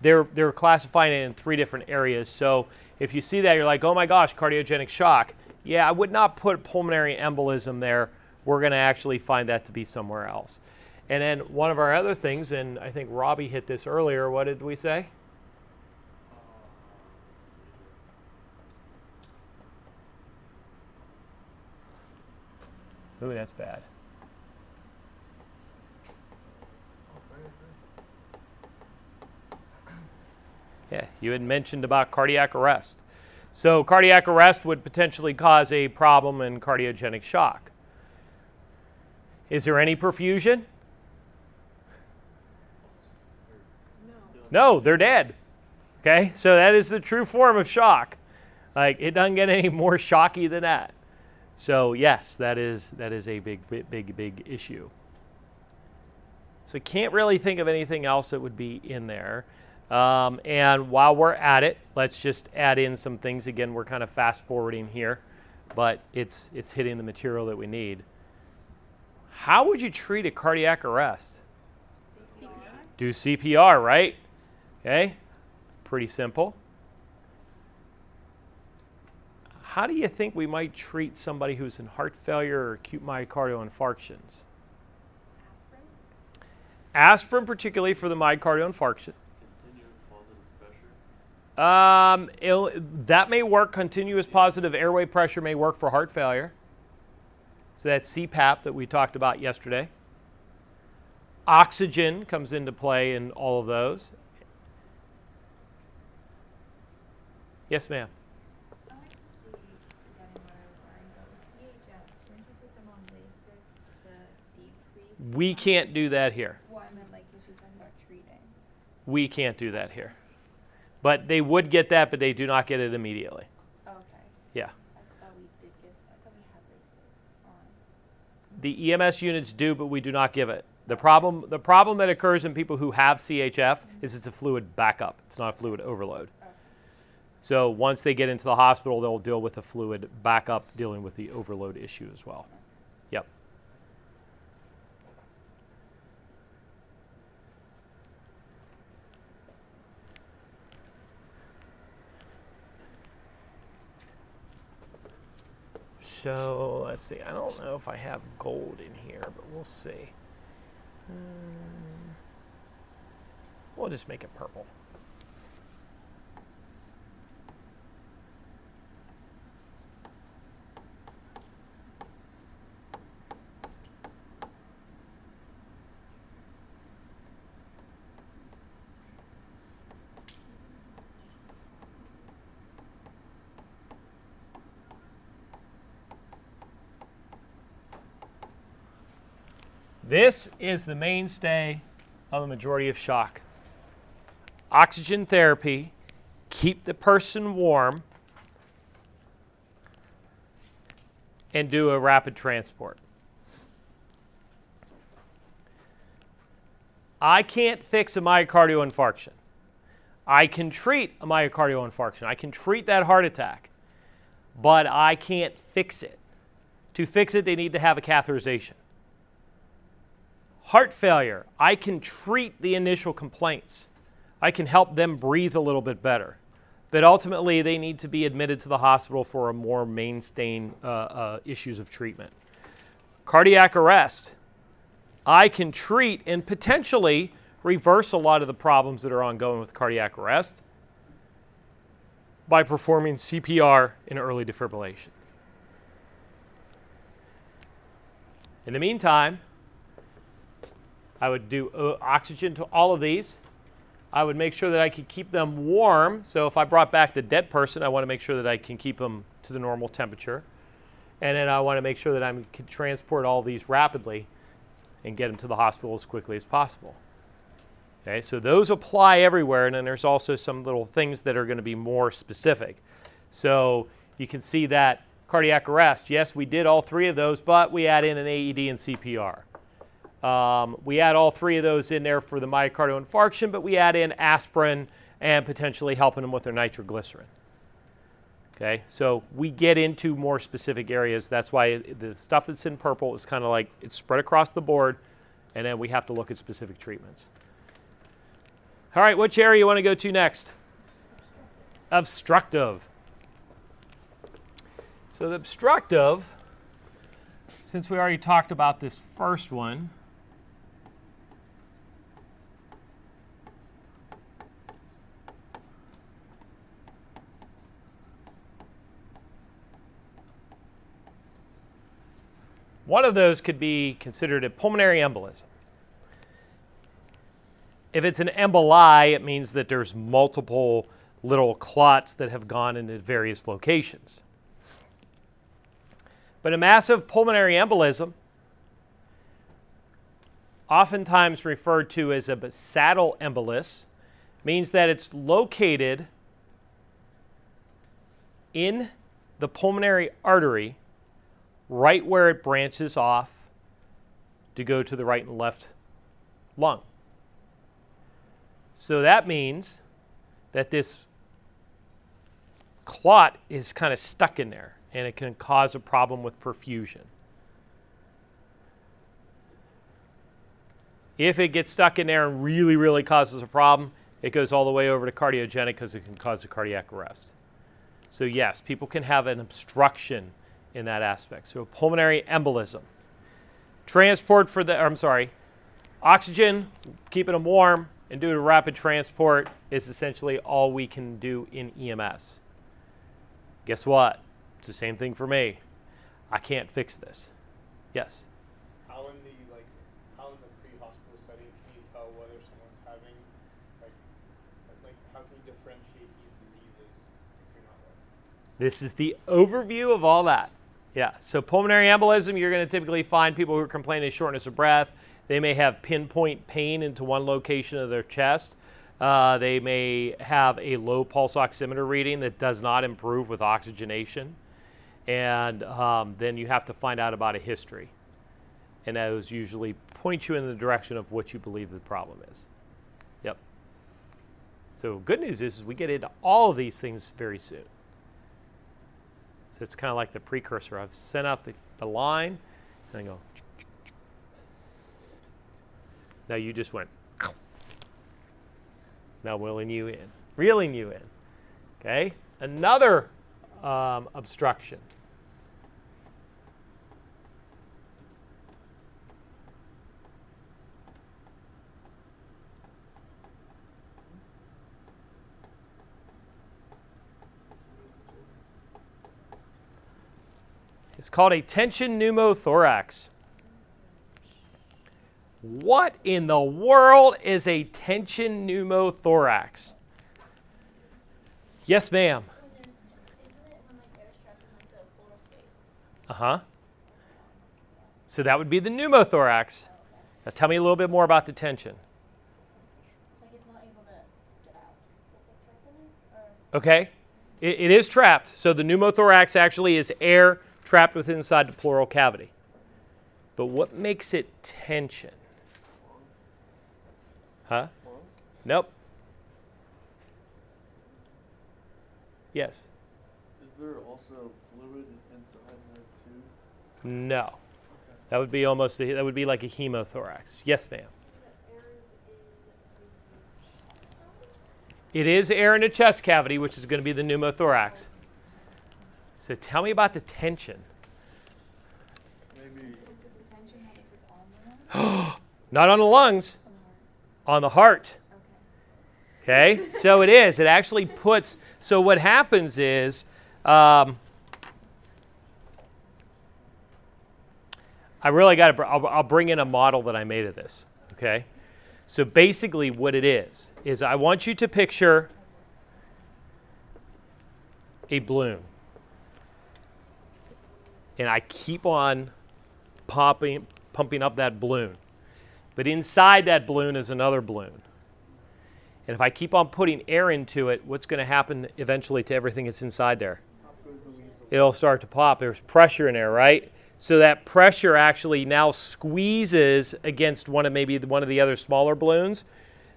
they're, they're classifying it in three different areas. So if you see that, you're like, oh my gosh, cardiogenic shock. Yeah, I would not put pulmonary embolism there. We're going to actually find that to be somewhere else. And then one of our other things, and I think Robbie hit this earlier, what did we say? Ooh, that's bad. Yeah, you had mentioned about cardiac arrest. So, cardiac arrest would potentially cause a problem in cardiogenic shock. Is there any perfusion? No, they're dead. Okay, so that is the true form of shock. Like it doesn't get any more shocky than that. So yes, that is that is a big, big, big, big issue. So we can't really think of anything else that would be in there. Um, and while we're at it, let's just add in some things. Again, we're kind of fast forwarding here, but it's it's hitting the material that we need. How would you treat a cardiac arrest? CPR. Do CPR, right? Okay, pretty simple. How do you think we might treat somebody who's in heart failure or acute myocardial infarctions? Aspirin. Aspirin, particularly for the myocardial infarction. Continuous positive pressure. Um, that may work. Continuous positive airway pressure may work for heart failure. So that's CPAP that we talked about yesterday. Oxygen comes into play in all of those. Yes, ma'am. I might just be forgetting where where I go. CHF, didn't you put them on Lasix to decrease? the We can't do that here. Well, I meant like, cause you're talking about treating. We can't do that here. But they would get that, but they do not get it immediately. Oh, okay. Yeah. I thought we did give, I thought we had Lasix on. The EMS units do, but we do not give it. The problem, the problem that occurs in people who have CHF mm-hmm. is it's a fluid backup. It's not a fluid overload. Okay. So once they get into the hospital, they'll deal with the fluid backup, dealing with the overload issue as well. Yep. So let's see. I don't know if I have gold in here, but we'll see. Um, we'll just make it purple. This is the mainstay of the majority of shock. Oxygen therapy, keep the person warm, and do a rapid transport. I can't fix a myocardial infarction. I can treat a myocardial infarction. I can treat that heart attack, but I can't fix it. To fix it, they need to have a catheterization. Heart failure, I can treat the initial complaints. I can help them breathe a little bit better. But ultimately, they need to be admitted to the hospital for a more mainstay uh, uh, issues of treatment. Cardiac arrest, I can treat and potentially reverse a lot of the problems that are ongoing with cardiac arrest by performing CPR in early defibrillation. In the meantime, I would do uh, oxygen to all of these. I would make sure that I could keep them warm. So if I brought back the dead person, I want to make sure that I can keep them to the normal temperature. And then I want to make sure that I can transport all these rapidly and get them to the hospital as quickly as possible. Okay, so those apply everywhere, and then there's also some little things that are going to be more specific. So you can see that cardiac arrest, yes, we did all three of those, but we add in an AED and CPR. Um, we add all three of those in there for the myocardial infarction, but we add in aspirin and potentially helping them with their nitroglycerin. Okay, so we get into more specific areas. That's why the stuff that's in purple is kind of like it's spread across the board, and then we have to look at specific treatments. All right, which area you want to go to next? Obstructive. So the obstructive, since we already talked about this first one, One of those could be considered a pulmonary embolism. If it's an emboli, it means that there's multiple little clots that have gone into various locations. But a massive pulmonary embolism, oftentimes referred to as a saddle embolus, means that it's located in the pulmonary artery right where it branches off to go to the right and left lung. So that means that this clot is kind of stuck in there and it can cause a problem with perfusion. If it gets stuck in there and really, really causes a problem, it goes all the way over to cardiogenic because it can cause a cardiac arrest. So, yes, people can have an obstruction in that aspect. So, pulmonary embolism. Transport for the, I'm sorry, oxygen, keeping them warm, and doing rapid transport is essentially all we can do in EMS. Guess what? It's the same thing for me. I can't fix this. Yes. How in the like, how in the pre-hospital setting can you tell whether someone's having like, like how can you differentiate these diseases if you're not like? This is the overview of all that. Yeah. So pulmonary embolism, you're going to typically find people who are complaining of shortness of breath. They may have pinpoint pain into one location of their chest. Uh, they may have a low pulse oximeter reading that does not improve with oxygenation. And um, then you have to find out about a history. And those usually point you in the direction of what you believe the problem is. Yep. So, good news is, is we get into all of these things very soon. So it's kind of like the precursor. I've sent out the, the line, and I go. Now you just went. Now reeling you in, reeling you in. Okay, another um, obstruction. It's called a tension pneumothorax. What in the world is a tension pneumothorax? Yes, ma'am. Uh huh. So that would be the pneumothorax. Now tell me a little bit more about the tension. Okay? It, it is trapped. So the pneumothorax actually is air trapped within inside the pleural cavity. But what makes it tension? Huh? Nope. Yes. Is there also fluid inside there too? No. That would be almost a, that would be like a hemothorax. Yes, ma'am. It is air in the chest cavity, which is going to be the pneumothorax. So tell me about the tension. Maybe Is it the tension that it puts on the lung? Not on the lungs, on the heart. Okay. Okay, so it is. It actually puts. So what happens is, um, I really got to. I'll, I'll bring in a model that I made of this. Okay, so basically, what it is is I want you to picture a balloon, and I keep on popping, pumping up that balloon, but inside that balloon is another balloon. And if I keep on putting air into it, what's going to happen eventually to everything that's inside there? It'll start to pop. There's pressure in there, right? So that pressure actually now squeezes against one of maybe one of the other smaller balloons.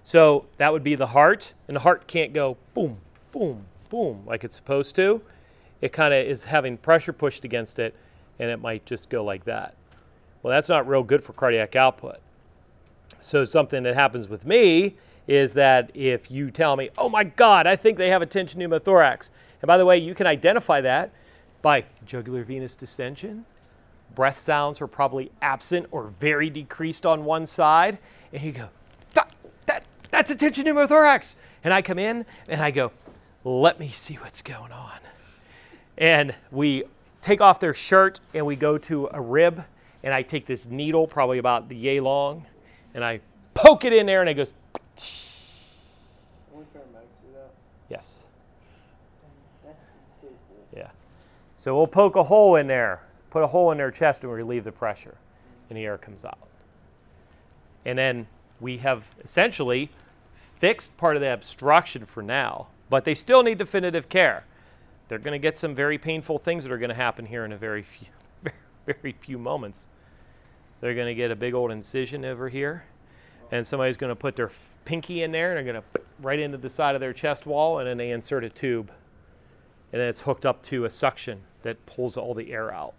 So that would be the heart, and the heart can't go boom, boom, boom like it's supposed to. It kind of is having pressure pushed against it, and it might just go like that. Well, that's not real good for cardiac output. So something that happens with me is that if you tell me, "Oh my God, I think they have a tension pneumothorax," and by the way, you can identify that by jugular venous distension. Breath sounds are probably absent or very decreased on one side, and you go, "That, that that's a tension pneumothorax," and I come in and I go, "Let me see what's going on," and we take off their shirt and we go to a rib, and I take this needle, probably about the yay long, and I poke it in there, and it goes, Only paramedics do that. "Yes." Yeah. So we'll poke a hole in there, put a hole in their chest, and relieve the pressure, and the air comes out. And then we have essentially fixed part of the obstruction for now, but they still need definitive care. They're going to get some very painful things that are going to happen here in a very few, very few moments. They're going to get a big old incision over here, and somebody's going to put their pinky in there, and they're going to right into the side of their chest wall, and then they insert a tube and then it's hooked up to a suction that pulls all the air out.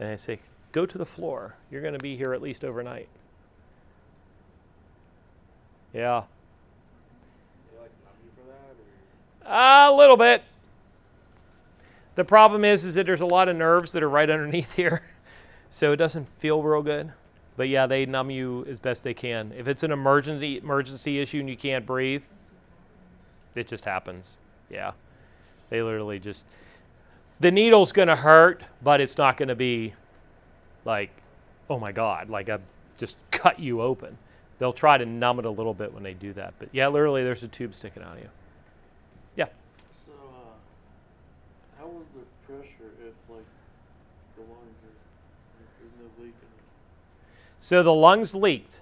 And I say, go to the floor. You're going to be here at least overnight. Yeah. Like numb for that, or A little bit. The problem is, is that there's a lot of nerves that are right underneath here, so it doesn't feel real good. But yeah, they numb you as best they can. If it's an emergency emergency issue and you can't breathe, it just happens. Yeah, they literally just the needle's gonna hurt, but it's not gonna be like, oh my god, like I just cut you open. They'll try to numb it a little bit when they do that, but yeah, literally, there's a tube sticking out of you. Yeah. So, uh, how was the pressure if, like, the lungs are, there's no leak in it? So the lungs leaked.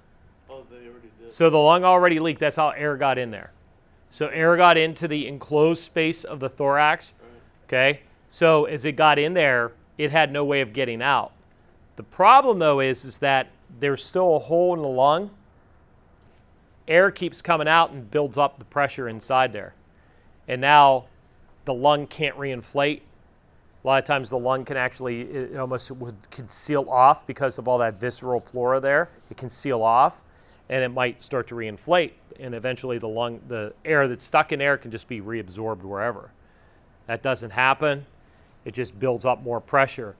Oh, they already did. So the lung already leaked. That's how air got in there. So air got into the enclosed space of the thorax. Right. Okay. So as it got in there, it had no way of getting out. The problem though is is that there's still a hole in the lung. Air keeps coming out and builds up the pressure inside there. And now the lung can't reinflate. A lot of times the lung can actually it almost would can seal off because of all that visceral pleura there. It can seal off and it might start to reinflate and eventually the lung the air that's stuck in air can just be reabsorbed wherever. That doesn't happen. It just builds up more pressure.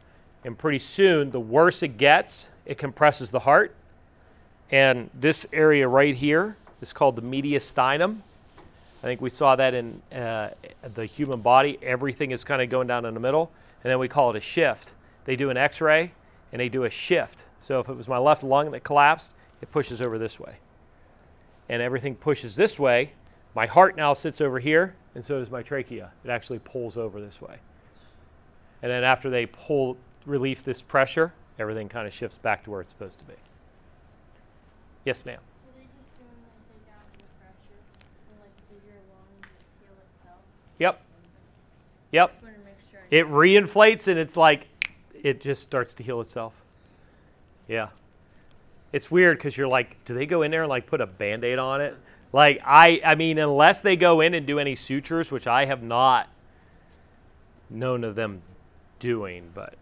And pretty soon, the worse it gets, it compresses the heart. And this area right here is called the mediastinum. I think we saw that in uh, the human body. Everything is kind of going down in the middle. And then we call it a shift. They do an x ray and they do a shift. So if it was my left lung that collapsed, it pushes over this way. And everything pushes this way. My heart now sits over here, and so does my trachea. It actually pulls over this way. And then after they pull, relieve this pressure, everything kind of shifts back to where it's supposed to be. Yes, ma'am. So they just go in and take out the pressure and like does your lung just heal itself? Yep. Yep. Just wanted sure. It reinflates and it's like, it just starts to heal itself. Yeah. It's weird because you're like, do they go in there and like put a band aid on it? Like, I, I mean, unless they go in and do any sutures, which I have not known of them doing, but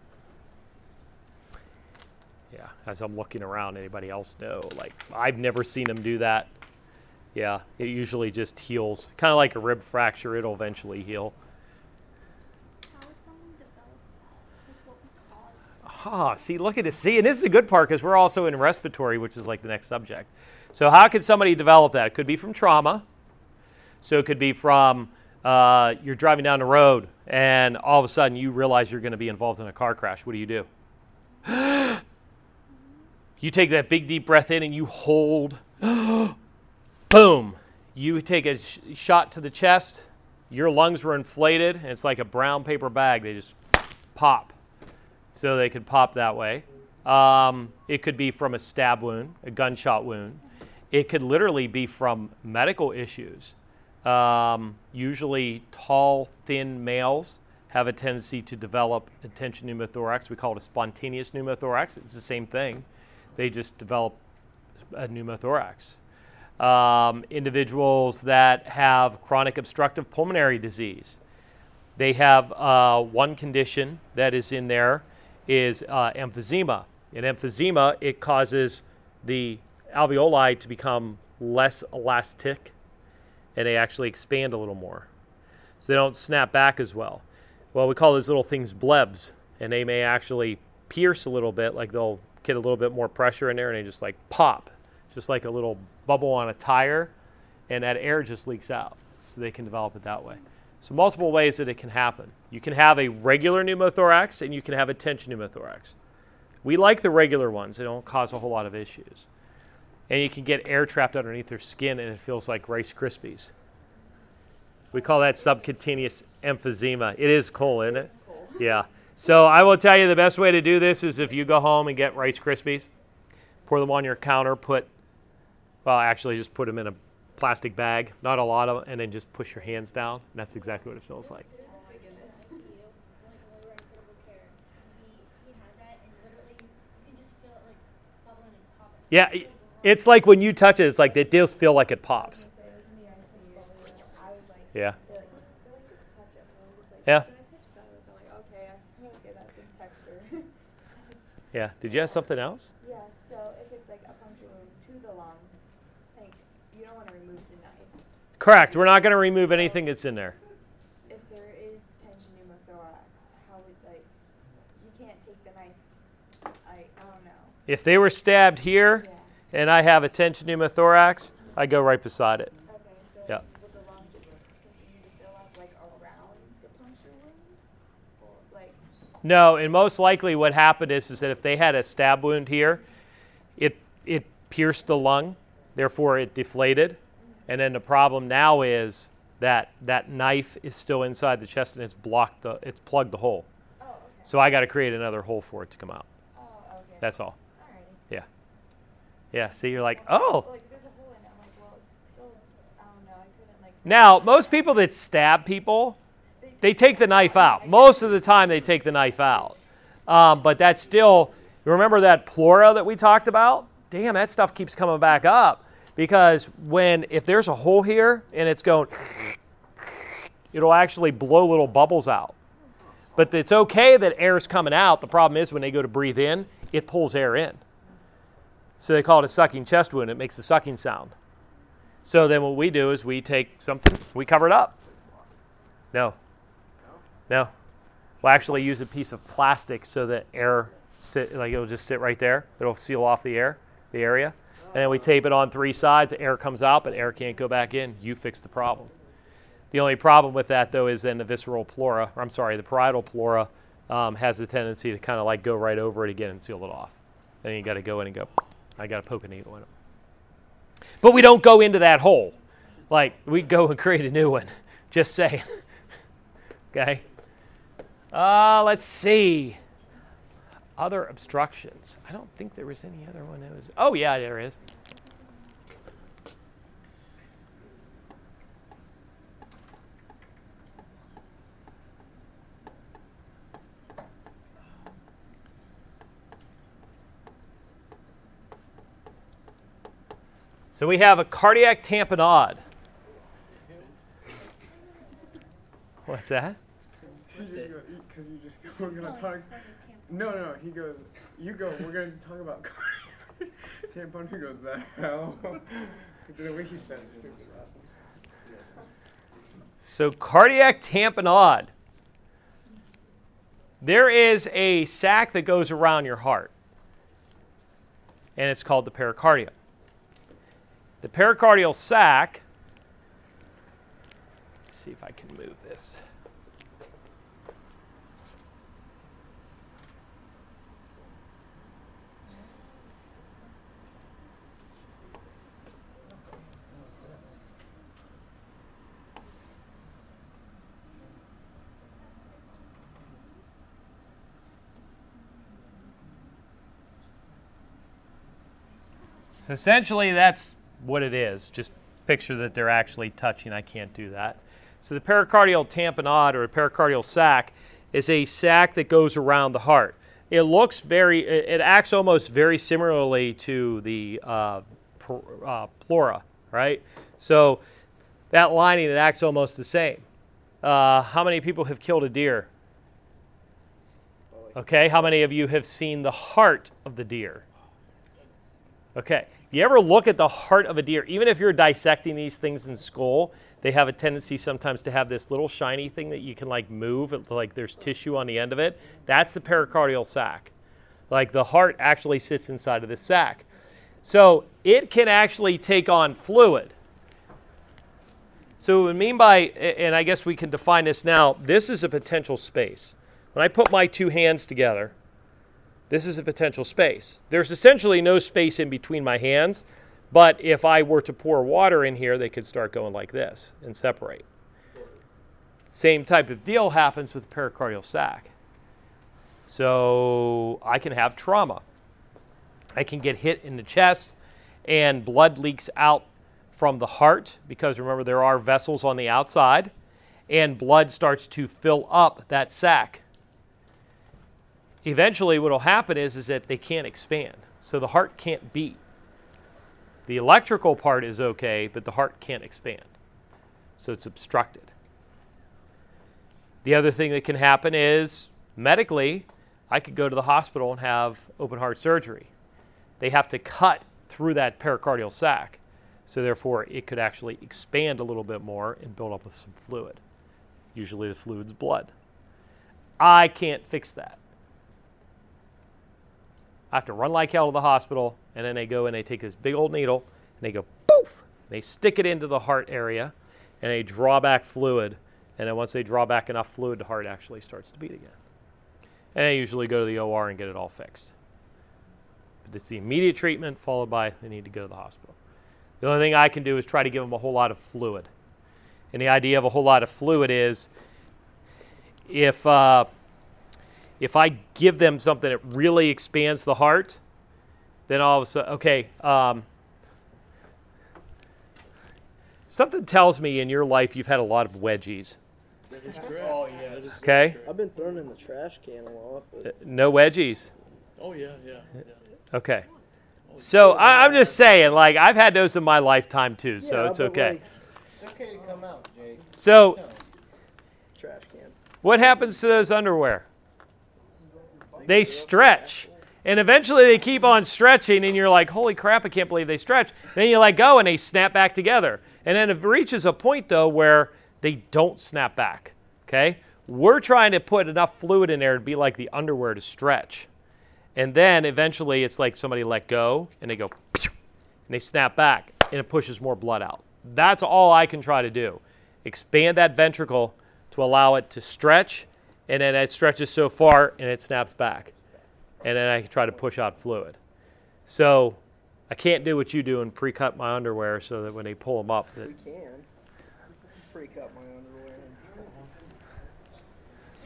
yeah, as I'm looking around, anybody else know? Like, I've never seen them do that. Yeah, it usually just heals. Kind of like a rib fracture, it'll eventually heal. How would someone develop that? Like what would cause? Ah, see, look at this. See, and this is a good part because we're also in respiratory, which is like the next subject. So, how could somebody develop that? It could be from trauma. So, it could be from uh, you're driving down the road and all of a sudden you realize you're going to be involved in a car crash. What do you do? you take that big deep breath in and you hold. Boom. You take a sh- shot to the chest. Your lungs were inflated, and it's like a brown paper bag. They just pop so they could pop that way. Um, it could be from a stab wound, a gunshot wound. It could literally be from medical issues. Um, usually, tall, thin males have a tendency to develop a tension pneumothorax. We call it a spontaneous pneumothorax. It's the same thing. They just develop a pneumothorax. Um, individuals that have chronic obstructive pulmonary disease, they have uh, one condition that is in there is uh, emphysema. In emphysema, it causes the alveoli to become less elastic and they actually expand a little more. So they don't snap back as well. Well, we call those little things blebs, and they may actually pierce a little bit, like they'll get a little bit more pressure in there and they just like pop, just like a little bubble on a tire, and that air just leaks out. So they can develop it that way. So, multiple ways that it can happen. You can have a regular pneumothorax and you can have a tension pneumothorax. We like the regular ones, they don't cause a whole lot of issues. And you can get air trapped underneath their skin and it feels like Rice Krispies. We call that subcutaneous emphysema. It is cool, isn't it? Yeah. So I will tell you the best way to do this is if you go home and get Rice Krispies, pour them on your counter, put, well, actually just put them in a plastic bag, not a lot of them, and then just push your hands down. And that's exactly what it feels like. like a really incredible care. He he had that and literally you can just feel it like bubbling and popping. Yeah, it's like when you touch it, it's like it does feel like it pops. So I was in the ICU. I would like Yeah. just feel like just touch it. And I'm just like, Yeah. Can touch that? I'm like, okay, I feel like it texture. Yeah. Did you have something else? yeah. So if it's like a puncture wound to the lung, like you don't want to remove the knife. Correct. We're not going to remove anything that's in there. If there is tension pneumothorax, how would like you can't take the knife? I I don't know. If they were stabbed here Yeah. and I have a tension pneumothorax, I go right beside it. Okay. So Yeah. would the lung just continue to fill up like around the puncture wound, or like? No, and most likely what happened is, is that if they had a stab wound here, it it pierced the lung, therefore it deflated, and then the problem now is that that knife is still inside the chest and it's blocked the it's plugged the hole. Oh, okay. So I got to create another hole for it to come out. Oh, okay. That's all. Alrighty. Yeah. Yeah. See, you're like, oh. Like there's a hole in it. I'm like, well, it's still. I don't know. I couldn't like. Now, most people that stab people, they take the knife out. Most of the time, they take the knife out. Um, but that's still, you remember that pleura that we talked about? Damn, that stuff keeps coming back up because when, if there's a hole here and it's going, it'll actually blow little bubbles out. But it's okay that air's coming out. The problem is when they go to breathe in, it pulls air in. So they call it a sucking chest wound. It makes the sucking sound. So then what we do is we take something, we cover it up. No. No. We'll actually use a piece of plastic so that air sit like it'll just sit right there. It'll seal off the air, the area. And then we tape it on three sides, air comes out, but air can't go back in. You fix the problem. The only problem with that though is then the visceral pleura, or I'm sorry, the parietal pleura um, has the tendency to kind of like go right over it again and seal it off. Then you got to go in and go, I got to poke a needle in it. But we don't go into that hole. Like, we go and create a new one. Just saying. okay? Uh, let's see. Other obstructions. I don't think there was any other one that was. Oh, yeah, there is. So we have a cardiac tamponade. What's that? No, no, he goes. You go. We're gonna talk about tampon. He goes. The hell. the way he said it. So cardiac tamponade. There is a sac that goes around your heart, and it's called the pericardium. The pericardial sac. Let's see if I can move this. Essentially, that's what it is. Just picture that they're actually touching. I can't do that. So the pericardial tamponade or pericardial sac is a sac that goes around the heart. It looks very, it, acts almost very similarly to the uh, uh, pleura, right? So that lining, it acts almost the same. Uh, how many people have killed a deer? Okay, how many of you have seen the heart of the deer? Okay, you ever look at the heart of a deer, even if you're dissecting these things in school, they have a tendency sometimes to have this little shiny thing that you can like move, like there's tissue on the end of it. That's the pericardial sac. Like the heart actually sits inside of the sac. So it can actually take on fluid. So what we mean by, and I guess we can define this now, this is a potential space. When I put my two hands together, this is a potential space. There's essentially no space in between my hands, but if I were to pour water in here, they could start going like this and separate. Same type of deal happens with pericardial sac. So I can have trauma. I can get hit in the chest and blood leaks out from the heart because remember there are vessels on the outside and blood starts to fill up that sac eventually what will happen is, is that they can't expand. So the heart can't beat. The electrical part is okay, but the heart can't expand. So it's obstructed. The other thing that can happen is medically, I could go to the hospital and have open heart surgery. They have to cut through that pericardial sac. So therefore, it could actually expand a little bit more and build up with some fluid. Usually the fluid's blood. I can't fix that. I have to run like hell to the hospital, and then they go and they take this big old needle and they go poof. They stick it into the heart area, and they draw back fluid. And then once they draw back enough fluid, the heart actually starts to beat again. And they usually go to the OR and get it all fixed. But it's the immediate treatment followed by they need to go to the hospital. The only thing I can do is try to give them a whole lot of fluid. And the idea of a whole lot of fluid is if uh, if I give them something that really expands the heart, then all of a sudden, okay, um, something tells me in your life you've had a lot of wedgies. That is correct. Oh, yeah. Okay? I've been thrown in the trash can a lot, Uh, but No wedgies. Oh yeah, yeah, yeah. Okay. So I, I'm just saying, like, I've had those in my lifetime too, so Yeah, it's okay. like, It's okay to come out, Jake. So, trash can. what happens to those underwear? They stretch. And eventually they keep on stretching, and you're like, holy crap, I can't believe they stretch. Then you let go and they snap back together. And then it reaches a point, though, where they don't snap back. Okay? We're trying to put enough fluid in there to be like the underwear to stretch. And then eventually it's like somebody let go and they go, and they snap back, and it pushes more blood out. That's all I can try to do. Expand that ventricle to allow it to stretch, and then it stretches so far and it snaps back. And then I try to push out fluid. So I can't do what you do and pre-cut my underwear so that when they pull them up, that We can. pre-cut my underwear. Would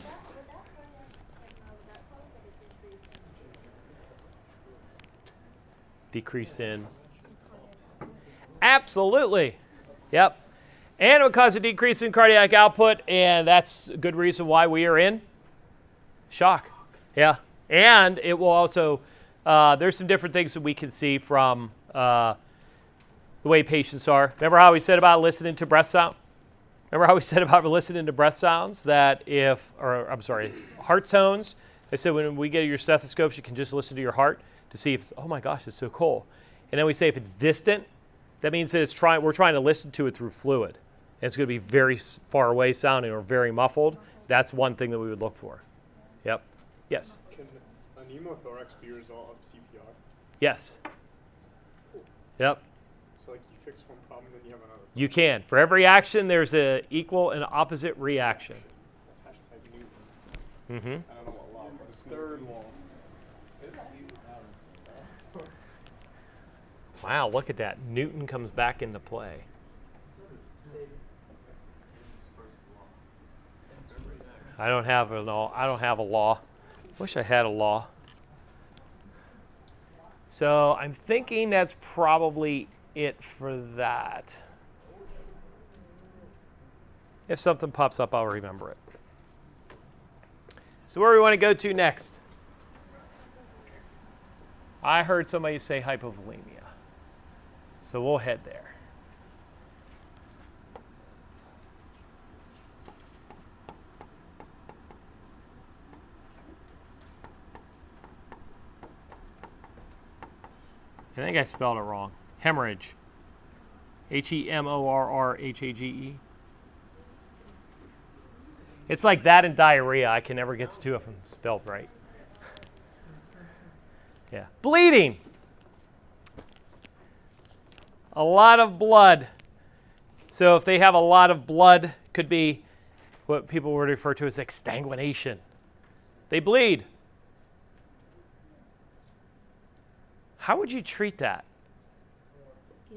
that, would that play in, like, would that cause like a decrease decrease in. Absolutely. Yep. And it would cause a decrease in cardiac output, and that's a good reason why we are in shock. Yeah. And it will also, uh, there's some different things that we can see from uh, the way patients are. Remember how we said about listening to breath sound? Remember how we said about listening to breath sounds? That if, or I'm sorry, heart tones. I said when we get your stethoscopes, you can just listen to your heart to see if it's, oh my gosh, it's so cool. And then we say if it's distant, that means that it's trying, we're trying to listen to it through fluid. And it's going to be very far away sounding or very muffled. That's one thing that we would look for. Yep. Yes. Can a pneumothorax be a result of CPR? Yes. Yep. So like you fix one problem, then you have another. Problem. You can. For every action, there's a equal and opposite reaction. That's hashtag Newton. Mm-hmm. I don't know what law, but it's third law. Wow, look at that. Newton comes back into play. I don't have a law. I don't have a law. Wish I had a law. So I'm thinking that's probably it for that. If something pops up, I'll remember it. So, where do we want to go to next? I heard somebody say hypovolemia. So, we'll head there. I think I spelled it wrong. Hemorrhage. H E M O R R H A G E. It's like that and diarrhea. I can never get the two of them spelled right. Yeah. Bleeding. A lot of blood. So if they have a lot of blood, could be what people would refer to as exsanguination. They bleed. How would you treat that?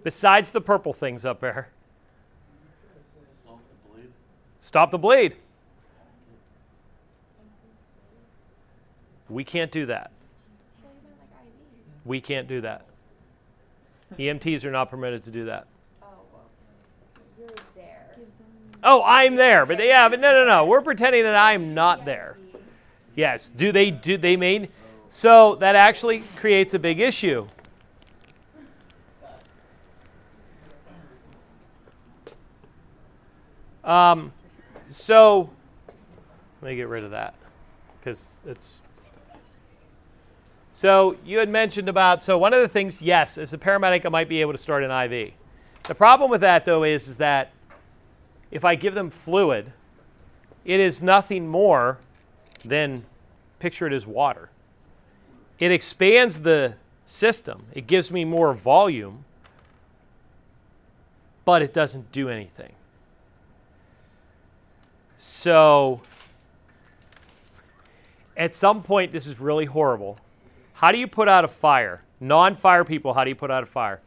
Besides the purple things up there, Stop the bleed. We can't do that. We can't do that. EMTs are not permitted to do that. Oh. Oh, I'm there, but yeah, but no, no, no. We're pretending that I'm not there. Yes. Do they do they mean? So that actually creates a big issue. Um, so let me get rid of that because it's. So you had mentioned about so one of the things, yes, as a paramedic, I might be able to start an IV. The problem with that though is, is that if I give them fluid, it is nothing more than picture it as water. It expands the system, it gives me more volume, but it doesn't do anything. So, at some point, this is really horrible. How do you put out a fire? Non fire people, how do you put out a fire?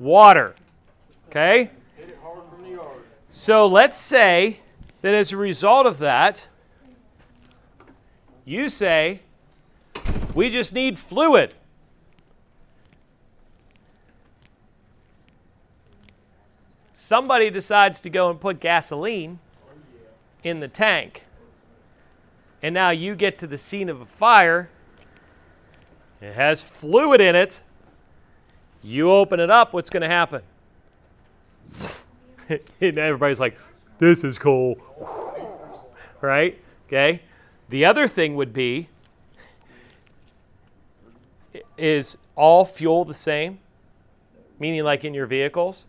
Water. Okay? So let's say that as a result of that, you say, we just need fluid. Somebody decides to go and put gasoline in the tank. And now you get to the scene of a fire. It has fluid in it. You open it up, what's going to happen? and everybody's like, this is cool. right? Okay. The other thing would be is all fuel the same? Meaning, like in your vehicles?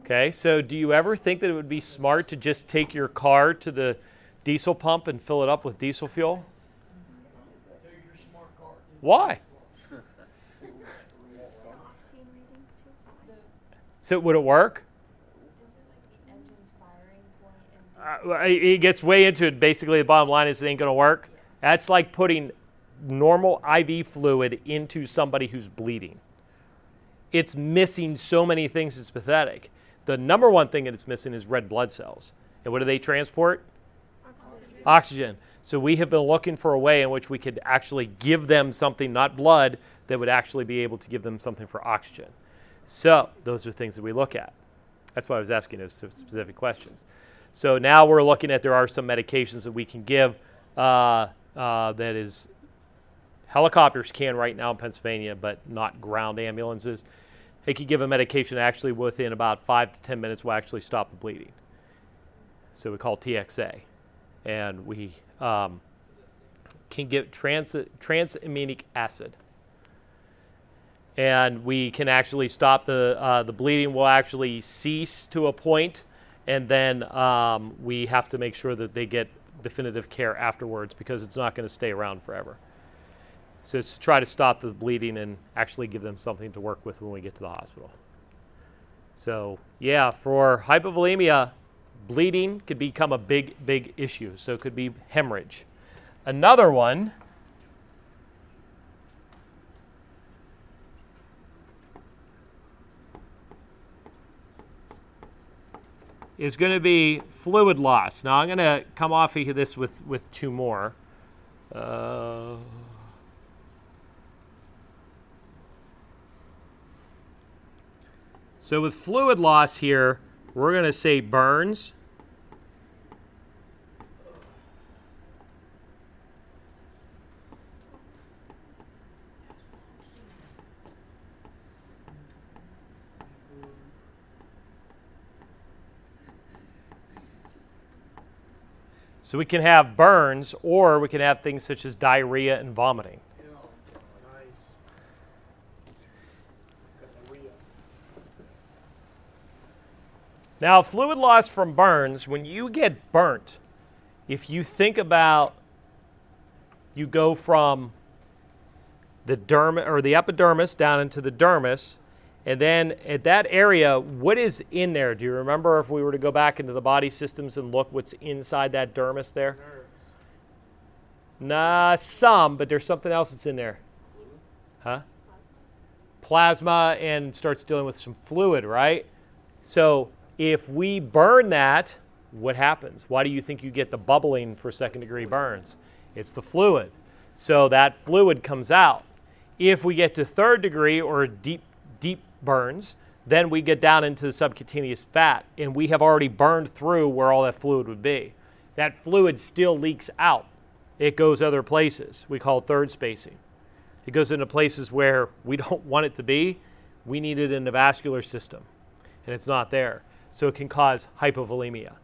Okay. So, do you ever think that it would be smart to just take your car to the diesel pump and fill it up with diesel fuel? Why? So, would it work? Uh, it gets way into it. Basically, the bottom line is it ain't going to work. That's like putting normal IV fluid into somebody who's bleeding. It's missing so many things, it's pathetic. The number one thing that it's missing is red blood cells. And what do they transport? Oxygen. Oxygen. So we have been looking for a way in which we could actually give them something, not blood, that would actually be able to give them something for oxygen. So those are things that we look at. That's why I was asking those specific questions. So now we're looking at there are some medications that we can give uh, uh, that is helicopters can right now in Pennsylvania, but not ground ambulances. They could give a medication actually within about five to ten minutes will actually stop the bleeding. So we call TXA, and we um, can give trans tranexamic acid, and we can actually stop the uh, the bleeding. Will actually cease to a point, and then um, we have to make sure that they get definitive care afterwards because it's not going to stay around forever. So it's to try to stop the bleeding and actually give them something to work with when we get to the hospital. So yeah, for hypovolemia, bleeding could become a big, big issue. So it could be hemorrhage. Another one is going to be fluid loss. Now I'm going to come off of this with, with two more. Uh, So with fluid loss here, we're going to say burns. So we can have burns or we can have things such as diarrhea and vomiting. Now, fluid loss from burns, when you get burnt, if you think about you go from the derm or the epidermis down into the dermis, and then at that area, what is in there? Do you remember if we were to go back into the body systems and look what's inside that dermis there? Nerves. Nah, some, but there's something else that's in there. Huh? Plasma and starts dealing with some fluid, right? So if we burn that, what happens? Why do you think you get the bubbling for second degree burns? It's the fluid. So that fluid comes out. If we get to third degree or deep, deep burns, then we get down into the subcutaneous fat, and we have already burned through where all that fluid would be. That fluid still leaks out. It goes other places. We call third spacing. It goes into places where we don't want it to be. We need it in the vascular system, and it's not there. So it can cause hypovolemia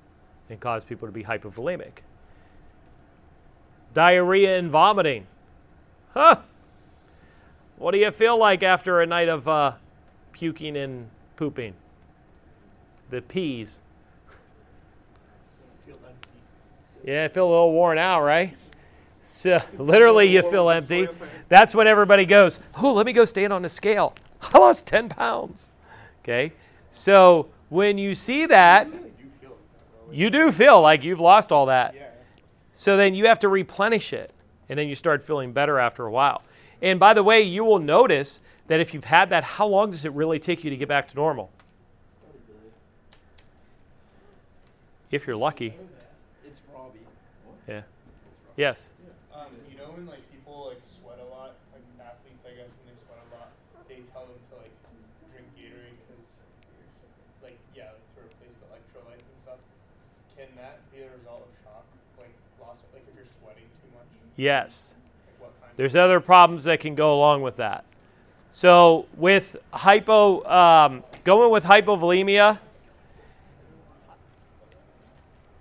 and cause people to be hypovolemic. Diarrhea and vomiting. Huh. What do you feel like after a night of uh, puking and pooping? The peas. Yeah, I feel a little worn out, right? So literally, you feel empty. That's when everybody goes, "Oh, let me go stand on the scale. I lost 10 pounds." Okay, so when you see that, I do feel like that, though. you do feel like you've lost all that. So then you have to replenish it, and then you start feeling better after a while. And by the way, you will notice that if you've had that, how long does it really take you to get back to normal? If you're lucky. It's Robbie. Yeah. Yes. Um, you know when like sweat a lot, like athletes, I guess when they sweat a lot, they tell them to like drink Gatorade because, like, yeah, like, to replace the electrolytes and stuff. Can that be a result of shock, like loss, of, like if you're sweating too much? Yes. There's other problems that can go along with that. So with hypo, um, going with hypovolemia,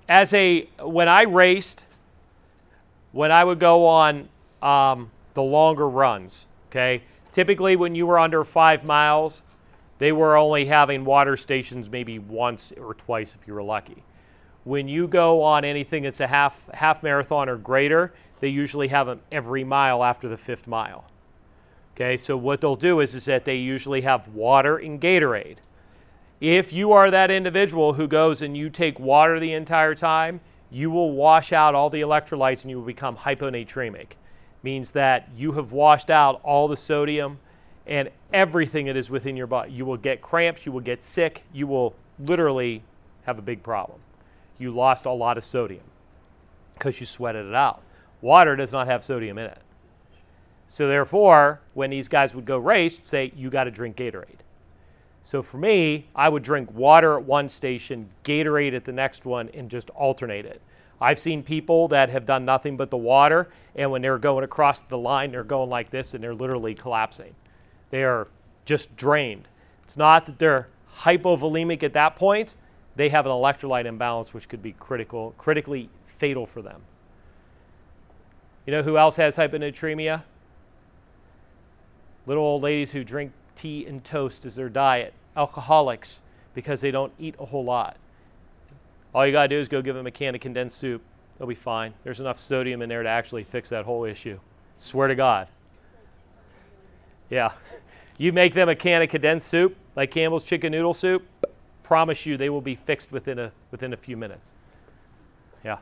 as a when I raced, when I would go on um, the longer runs, okay, typically when you were under five miles, they were only having water stations maybe once or twice if you were lucky. When you go on anything that's a half half marathon or greater, they usually have them every mile after the fifth mile. Okay, so what they'll do is, is that they usually have water and Gatorade. If you are that individual who goes and you take water the entire time, you will wash out all the electrolytes and you will become hyponatremic. Means that you have washed out all the sodium and everything that is within your body. You will get cramps, you will get sick, you will literally have a big problem. You lost a lot of sodium because you sweated it out. Water does not have sodium in it. So therefore, when these guys would go race, say you got to drink Gatorade. So for me, I would drink water at one station, Gatorade at the next one, and just alternate it. I've seen people that have done nothing but the water, and when they're going across the line, they're going like this, and they're literally collapsing. They are just drained. It's not that they're hypovolemic at that point; they have an electrolyte imbalance, which could be critical, critically fatal for them. You know who else has hyponatremia? Little old ladies who drink tea and toast as their diet, alcoholics because they don't eat a whole lot. All you got to do is go give them a can of condensed soup. They'll be fine. There's enough sodium in there to actually fix that whole issue. Swear to God. Yeah. You make them a can of condensed soup, like Campbell's chicken noodle soup, promise you they will be fixed within a, within a few minutes. Yeah.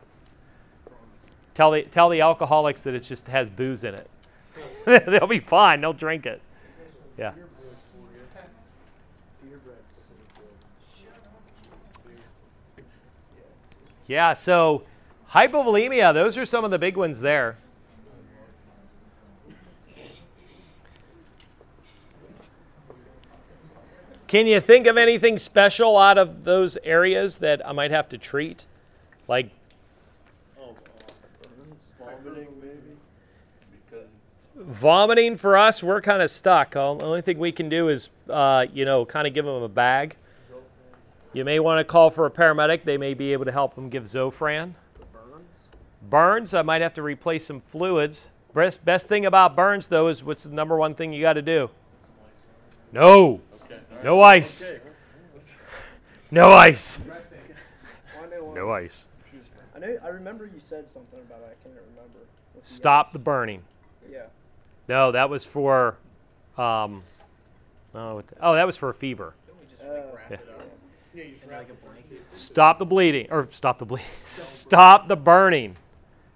Tell the, tell the alcoholics that it just has booze in it. They'll be fine. They'll drink it. Yeah. Yeah, so hypovolemia, those are some of the big ones there. Can you think of anything special out of those areas that I might have to treat? Like, Oh, uh, vomiting maybe? Because vomiting for us, we're kind of stuck. The only thing we can do is, uh, you know, kind of give them a bag. You may want to call for a paramedic. They may be able to help them give Zofran. Burns? Burns, I might have to replace some fluids. Best, best thing about burns, though, is what's the number one thing you got to do? No. Okay. No ice. Okay. No ice. I. No ice. I know. I remember you said something about it. I can't remember. Stop the burning. Yeah. No, that was for. Um, oh, oh, that was for fever. Yeah. Yeah, you just wrap it. Stop the bleeding, or stop the bleeding. Stop the burning.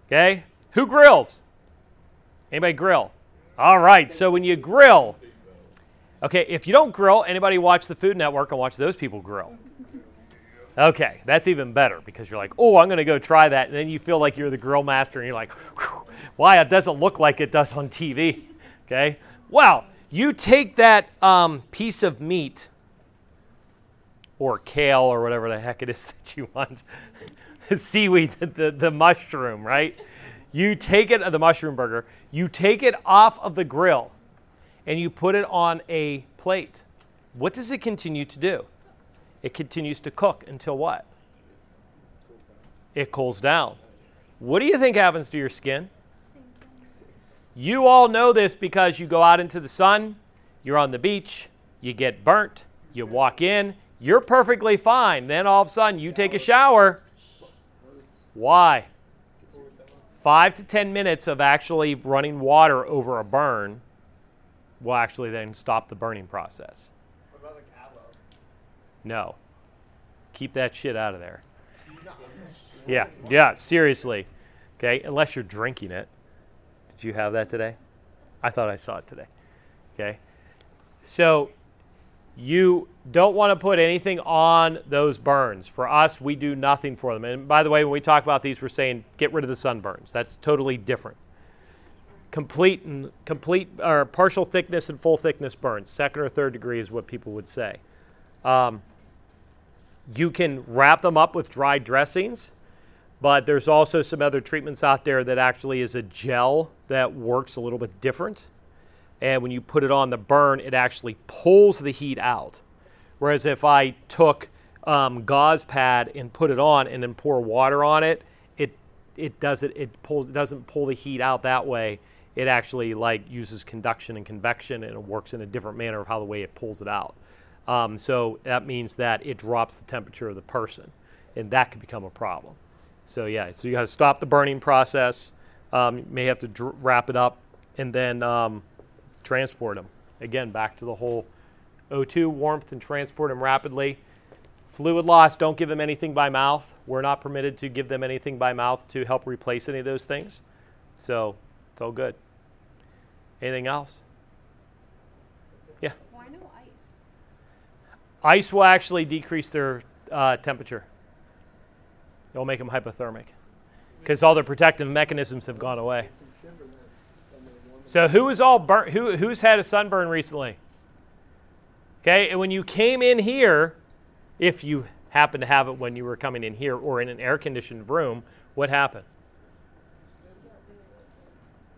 Okay? Who grills? Anybody grill? All right. So when you grill, okay, if you don't grill, anybody watch the Food Network and watch those people grill. Okay, that's even better because you're like, oh, I'm going to go try that. And then you feel like you're the grill master and you're like, why? It doesn't look like it does on TV. Okay? Well, you take that um, piece of meat or kale or whatever the heck it is that you want. Seaweed, the, the, the mushroom, right? You take it, the mushroom burger, you take it off of the grill and you put it on a plate. What does it continue to do? It continues to cook until what? It cools down. What do you think happens to your skin? You all know this because you go out into the sun, you're on the beach, you get burnt, you walk in, you're perfectly fine. Then all of a sudden you take a shower. Why? Five to 10 minutes of actually running water over a burn will actually then stop the burning process. What about like aloe? No. Keep that shit out of there. Yeah, yeah, seriously. Okay, unless you're drinking it. Did you have that today? I thought I saw it today. Okay. So you don't want to put anything on those burns. For us, we do nothing for them. And by the way, when we talk about these, we're saying get rid of the sunburns. That's totally different. Complete and complete or partial thickness and full thickness burns, second or third degree is what people would say. Um, you can wrap them up with dry dressings, but there's also some other treatments out there that actually is a gel that works a little bit different. And when you put it on the burn, it actually pulls the heat out. Whereas if I took um, gauze pad and put it on and then pour water on it, it it doesn't it pulls it doesn't pull the heat out that way. It actually like uses conduction and convection and it works in a different manner of how the way it pulls it out. Um, so that means that it drops the temperature of the person, and that could become a problem. So yeah, so you got to stop the burning process. Um, you may have to dr- wrap it up and then um, transport them. Again, back to the whole O2 warmth and transport them rapidly. Fluid loss, don't give them anything by mouth. We're not permitted to give them anything by mouth to help replace any of those things. So it's all good. Anything else? Yeah. Why no ice? Ice will actually decrease their uh, temperature. It'll make them hypothermic because all their protective mechanisms have gone away. So who is all burnt? Who who's had a sunburn recently? Okay, and when you came in here, if you happened to have it when you were coming in here or in an air-conditioned room, what happened?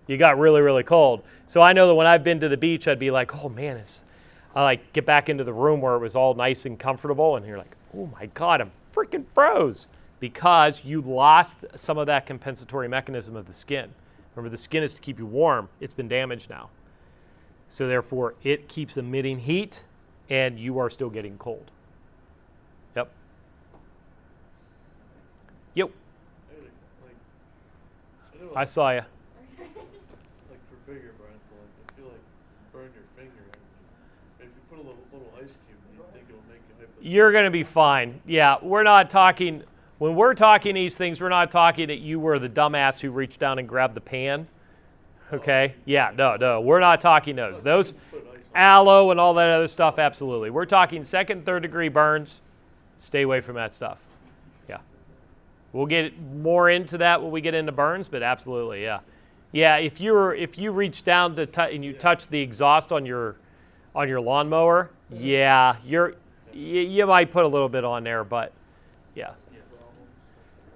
You got really really cold. So I know that when I've been to the beach, I'd be like, oh man, it's I like get back into the room where it was all nice and comfortable, and you're like, oh my god, I'm freaking froze because you lost some of that compensatory mechanism of the skin. Remember, the skin is to keep you warm. It's been damaged now, so therefore it keeps emitting heat, and you are still getting cold. Yep. Yep. I had a- like, I know, I like, saw you. like for bigger burns, like I feel like burn your finger. If you put a little, little ice cube, you think it'll make you hypothermic. You're going to be fine. Yeah, we're not talking. When we're talking these things, we're not talking that you were the dumbass who reached down and grabbed the pan. Okay? Yeah, no, no. We're not talking those. Those Put ice on. aloe and all that other stuff, absolutely. We're talking second, third degree burns. Stay away from that stuff. Yeah. We'll get more into that when we get into burns, but absolutely, yeah. Yeah, if you're if you reach down to tou- and you touch the exhaust on your on your lawnmower, yeah, you're you, you might put a little bit on there, but yeah.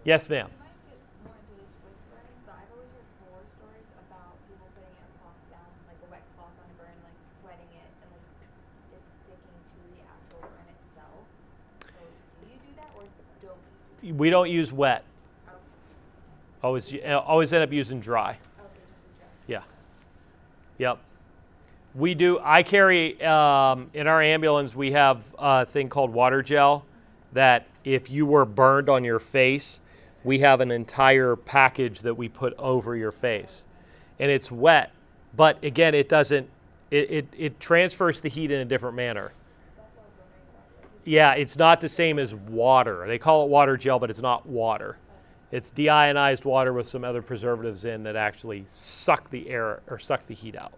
Yes, ma'am. I might get more into this with burns, but I've always heard horror stories about people putting a cloth down, like a wet cloth on a burn, like wetting it, and like it's sticking to the actual burn itself. So do you do that, or don't you? We don't use wet. Okay. Always, always end up using dry. Okay. Yeah. Yep. We do. I carry um, in our ambulance. We have a thing called water gel. That if you were burned on your face, we have an entire package that we put over your face, and it's wet. But again, it doesn't. It, it, it transfers the heat in a different manner. Yeah, it's not the same as water. They call it water gel, but it's not water. It's deionized water with some other preservatives in that actually suck the air or suck the heat out.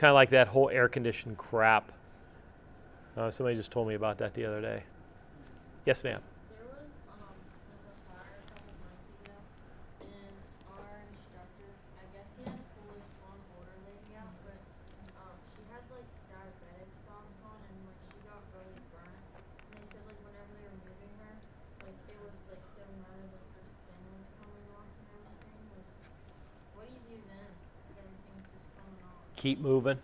Kind of like that whole air conditioned crap. Uh, somebody just told me about that the other day. Yes, ma'am. There was um like a fire a couple months ago, and our instructor, I guess he had to pull this one older lady out, but um she had like diabetic socks on, and like she got really burnt. And they said like whenever they were moving her, like it was like so mad like her skin was coming off and everything. Like, what do you do then if everything's just coming off? Keep moving.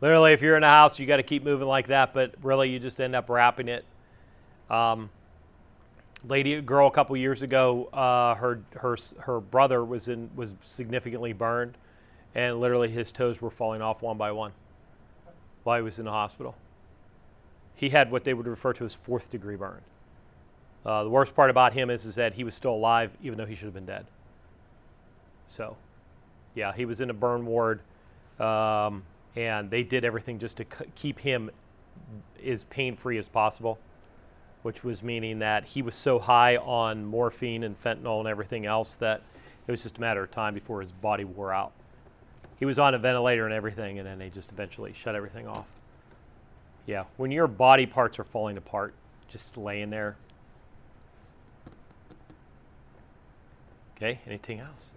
Literally, if you're in a house, you got to keep moving like that, but really, you just end up wrapping it. Um, lady, girl, a couple years ago, uh, her her her brother was in was significantly burned, and literally his toes were falling off one by one while he was in the hospital. He had what they would refer to as fourth degree burn. Uh, the worst part about him is, is that he was still alive, even though he should have been dead. So, yeah, he was in a burn ward, um, and they did everything just to c- keep him as pain free as possible, which was meaning that he was so high on morphine and fentanyl and everything else that it was just a matter of time before his body wore out. He was on a ventilator and everything, and then they just eventually shut everything off. Yeah, when your body parts are falling apart, just laying there. Okay, anything else?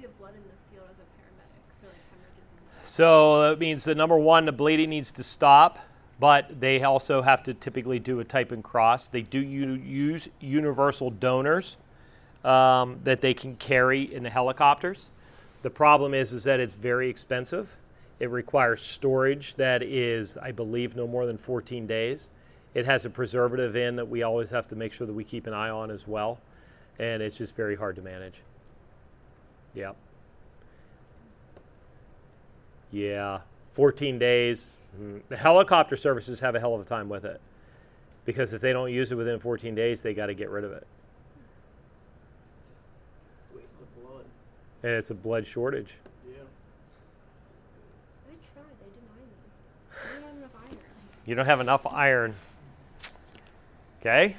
Get blood in the field as a paramedic for like hemorrhages and stuff? So that means that number one, the bleeding needs to stop, but they also have to typically do a type and cross. They do use universal donors um, that they can carry in the helicopters. The problem is, is that it's very expensive. It requires storage that is, I believe, no more than 14 days. It has a preservative in that we always have to make sure that we keep an eye on as well, and it's just very hard to manage. Yeah. Yeah, 14 days. The helicopter services have a hell of a time with it because if they don't use it within 14 days, they got to get rid of it. Waste of blood. And it's a blood shortage. Yeah. I tried. They denied me. I didn't have enough iron. You don't have enough iron. Okay.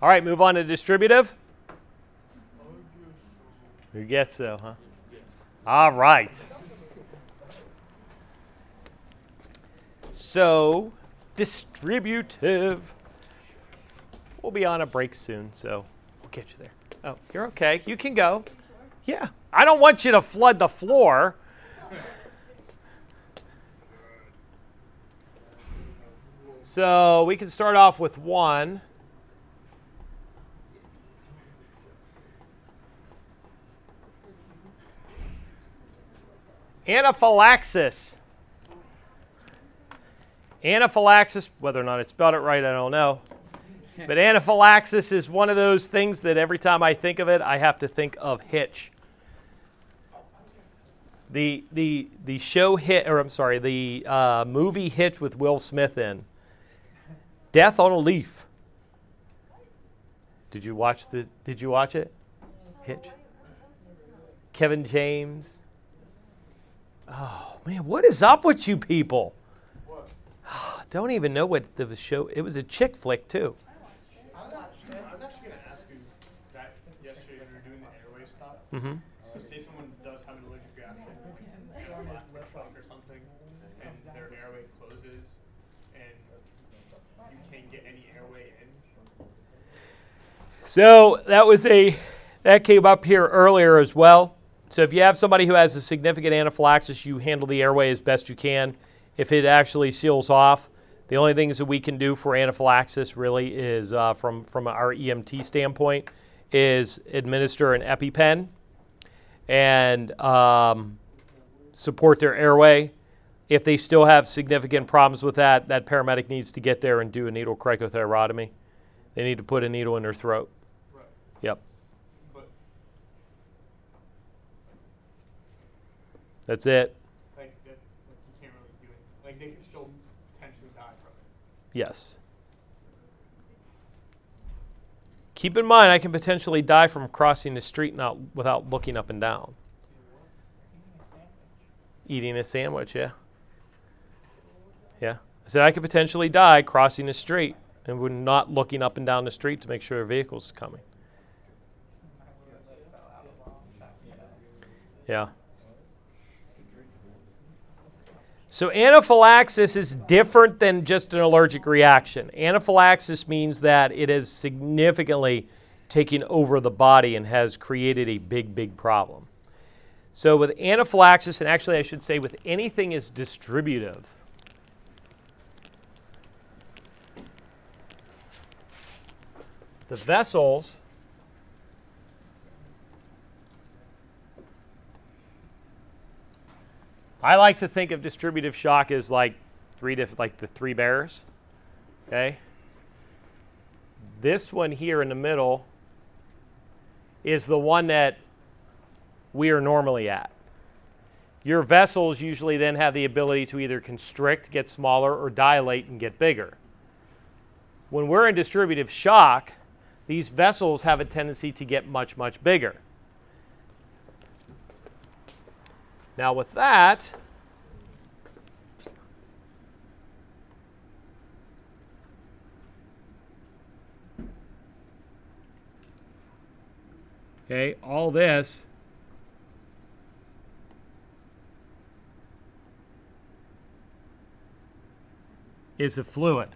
All right, move on to distributive. You guess so, huh? All right. So, distributive. We'll be on a break soon, so we'll get you there. Oh, you're okay. You can go. Yeah. I don't want you to flood the floor. So we can start off with one. Anaphylaxis. Anaphylaxis, whether or not I spelled it right, I don't know. But anaphylaxis is one of those things that every time I think of it, I have to think of Hitch. The the the show hit, or I'm sorry, the uh, movie Hitch with Will Smith in. Death on a Leaf. Did you watch the? Did you watch it? Hitch. Kevin James. Oh man, what is up with you people? Don't even know what the show. It was a chick flick too. I was actually, actually gonna ask you that yesterday when we were doing the airway stuff. Mm-hmm. So say someone does have an allergic reaction, like anaphylactic shock or something, and their airway closes, and you can't get any airway in. So that was a that came up here earlier as well. So if you have somebody who has a significant anaphylaxis, you handle the airway as best you can. If it actually seals off, the only things that we can do for anaphylaxis really is uh, from from our EMT standpoint is administer an EpiPen and um, support their airway. If they still have significant problems with that, that paramedic needs to get there and do a needle cricothyrotomy They need to put a needle in their throat. Right. Yep. But That's it. like that, like you can't really do it. Like they could still potentially die from it. Yes. Keep in mind, I can potentially die from crossing the street not without looking up and down. Eating a sandwich, yeah. Yeah. I said I could potentially die crossing the street and we're not looking up and down the street to make sure a vehicle's coming. Yeah. So anaphylaxis is different than just an allergic reaction. Anaphylaxis means that it has significantly taken over the body and has created a big, big problem. So with anaphylaxis, and actually I should say with anything is distributive, the vessels I like to think of distributive shock as like three diff- like the three bears. Okay? This one here in the middle is the one that we are normally at. Your vessels usually then have the ability to either constrict, get smaller, or dilate and get bigger. When we're in distributive shock, these vessels have a tendency to get much, much bigger. Now, with that, okay, all this is the fluid.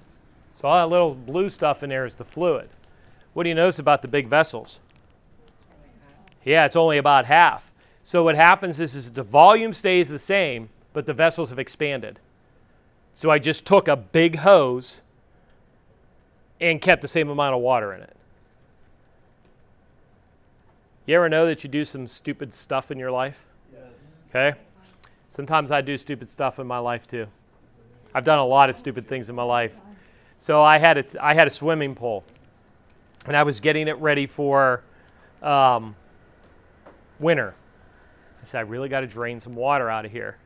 So, all that little blue stuff in there is the fluid. What do you notice about the big vessels? Yeah, it's only about half. So what happens is, is the volume stays the same, but the vessels have expanded. So I just took a big hose and kept the same amount of water in it. You ever know that you do some stupid stuff in your life? Yes. Okay? Sometimes I do stupid stuff in my life too. I've done a lot of stupid things in my life. So I had a, I had a swimming pool, and I was getting it ready for um, winter. I said, I really got to drain some water out of here.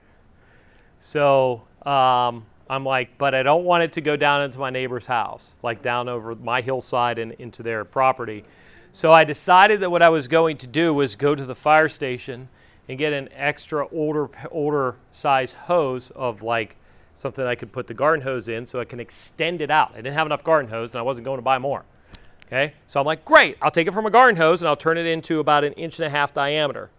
So um, I'm like, but I don't want it to go down into my neighbor's house, like down over my hillside and into their property. So I decided that what I was going to do was go to the fire station and get an extra older, older size hose of like something I could put the garden hose in so I can extend it out. I didn't have enough garden hose and I wasn't going to buy more. Okay, so I'm like, great, I'll take it from a garden hose and I'll turn it into about an inch and a half diameter.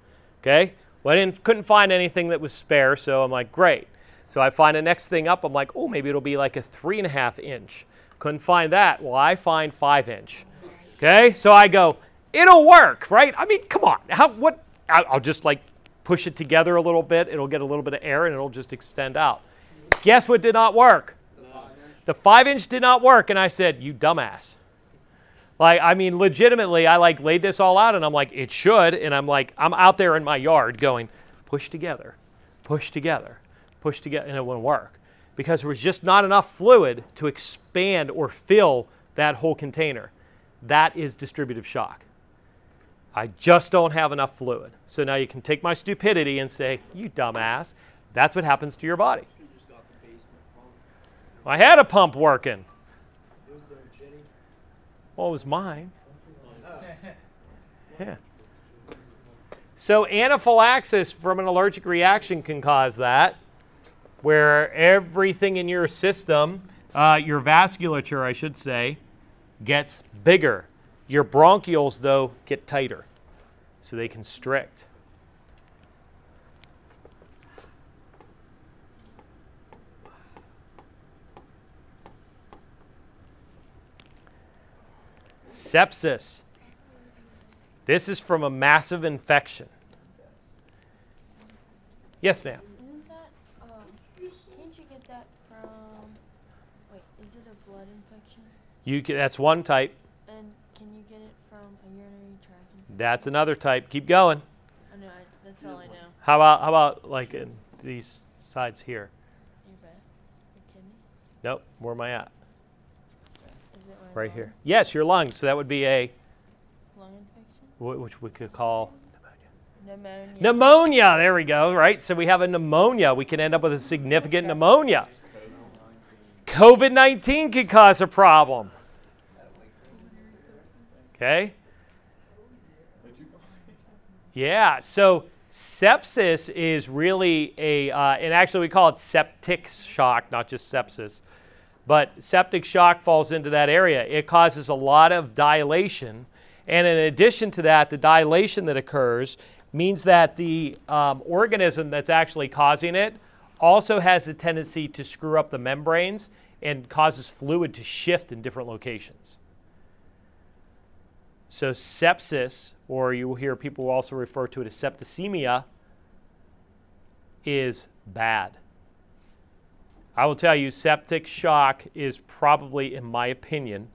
Okay, well, I didn't, couldn't find anything that was spare, so I'm like, great. So I find the next thing up, I'm like, oh, maybe it'll be like a three and a half inch. Couldn't find that. Well, I find five inch. Okay, so I go, it'll work, right? I mean, come on. How, what? I'll just like push it together a little bit. It'll get a little bit of air and it'll just extend out. Guess what did not work? The five inch did not work, and I said, you dumbass. Like, I mean, legitimately, I like laid this all out and I'm like, it should. And I'm like, I'm out there in my yard going, push together, push together, push together, and it wouldn't work because there was just not enough fluid to expand or fill that whole container. That is distributive shock. I just don't have enough fluid. So now you can take my stupidity and say, you dumbass, that's what happens to your body. You just got the basement pump. I had a pump working. It was there, Jenny. Well, it was mine. Yeah. So anaphylaxis from an allergic reaction can cause that, where everything in your system, uh, your vasculature, I should say, gets bigger. Your bronchioles, though, get tighter, so they constrict. Sepsis. This is from a massive infection. Yes, ma'am. Isn't that, um, can't you get that from, wait, is it a blood infection? You can, that's one type. And can you get it from a urinary tract infection? That's another type. Keep going. I know, I, that's all I know. How about how about like in these sides here? Your back, your kidney, Nope. Where am I at? Right here. Yes, your lungs. So that would be a Lung infection. which we could call Pneumonia. pneumonia. There we go. Right. So we have a pneumonia. We can end up with a significant pneumonia. COVID 19 could cause a problem. Okay. Yeah. So sepsis is really a, uh, and actually we call it septic shock, not just sepsis. But septic shock falls into that area. It causes a lot of dilation. And in addition to that, the dilation that occurs means that the um, organism that's actually causing it also has a tendency to screw up the membranes and causes fluid to shift in different locations. So, sepsis, or you will hear people also refer to it as septicemia, is bad. I will tell you, septic shock is probably, in my opinion,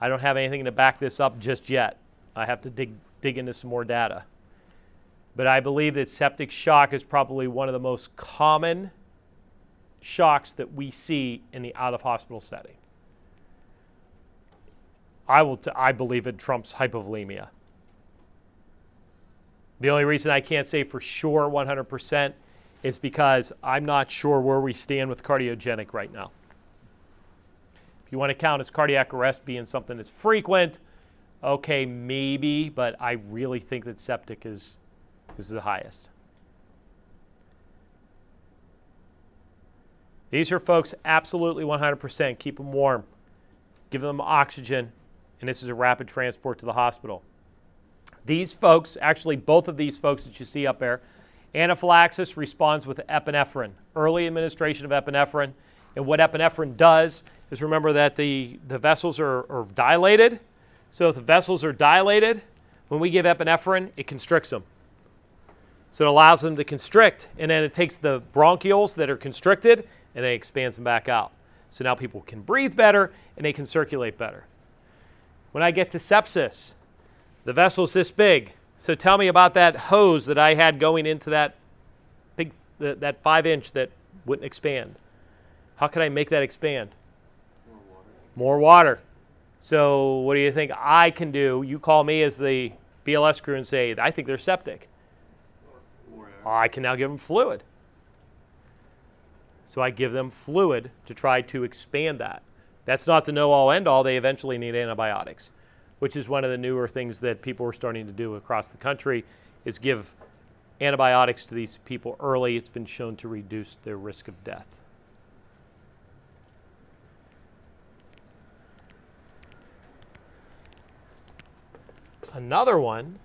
I don't have anything to back this up just yet. I have to dig, dig into some more data. But I believe that septic shock is probably one of the most common shocks that we see in the out of hospital setting. I, will t- I believe it trumps hypovolemia. The only reason I can't say for sure 100% is because I'm not sure where we stand with cardiogenic right now. If you want to count as cardiac arrest being something that's frequent, okay, maybe, but I really think that septic is, is the highest. These are folks absolutely 100%. Keep them warm, give them oxygen, and this is a rapid transport to the hospital. These folks, actually, both of these folks that you see up there, anaphylaxis responds with epinephrine, early administration of epinephrine. And what epinephrine does is remember that the, the vessels are, are dilated. So if the vessels are dilated, when we give epinephrine, it constricts them. So it allows them to constrict, and then it takes the bronchioles that are constricted and it expands them back out. So now people can breathe better and they can circulate better. When I get to sepsis, the vessel's this big. So tell me about that hose that I had going into that big, that, that five inch that wouldn't expand. How can I make that expand? More water. More water. So what do you think I can do? You call me as the BLS crew and say, I think they're septic. I can now give them fluid. So I give them fluid to try to expand that. That's not the know all end all. They eventually need antibiotics, which is one of the newer things that people are starting to do across the country is give antibiotics to these people early. It's been shown to reduce their risk of death. Another one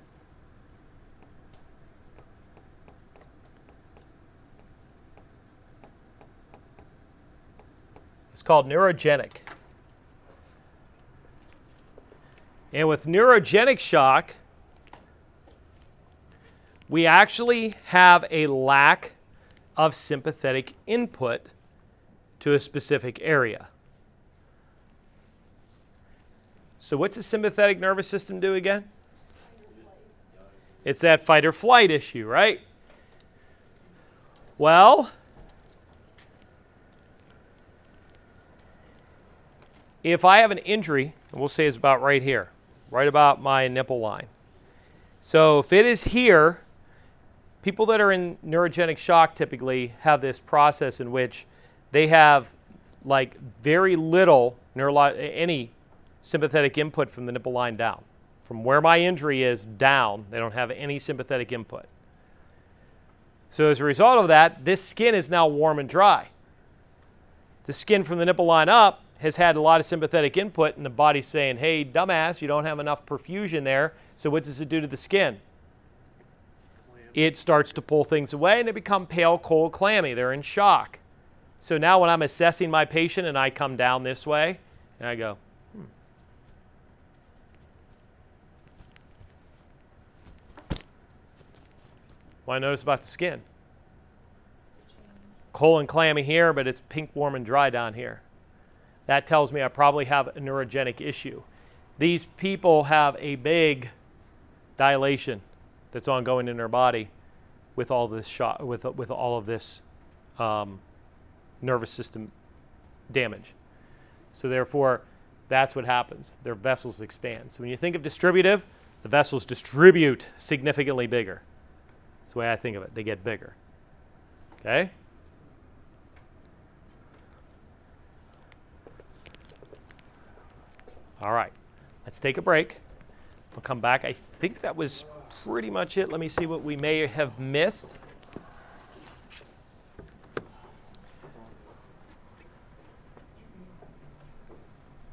It's called neurogenic. And with neurogenic shock, we actually have a lack of sympathetic input to a specific area. So, what's the sympathetic nervous system do again? It's that fight or flight issue, right? Well, if I have an injury, and we'll say it's about right here, right about my nipple line. So if it is here, people that are in neurogenic shock typically have this process in which they have like very little neurolo- any sympathetic input from the nipple line down. From where my injury is down, they don't have any sympathetic input. So as a result of that, this skin is now warm and dry. The skin from the nipple line up has had a lot of sympathetic input, and the body's saying, hey, dumbass, you don't have enough perfusion there. So, what does it do to the skin? It starts to pull things away and they become pale, cold, clammy. They're in shock. So, now when I'm assessing my patient and I come down this way and I go, hmm. What I notice about the skin? Cold and clammy here, but it's pink, warm, and dry down here that tells me I probably have a neurogenic issue. These people have a big dilation that's ongoing in their body with all this shock, with, with all of this um, nervous system damage. So therefore, that's what happens. Their vessels expand. So when you think of distributive, the vessels distribute significantly bigger. That's the way I think of it. They get bigger. Okay? All right. Let's take a break. We'll come back. I think that was pretty much it. Let me see what we may have missed.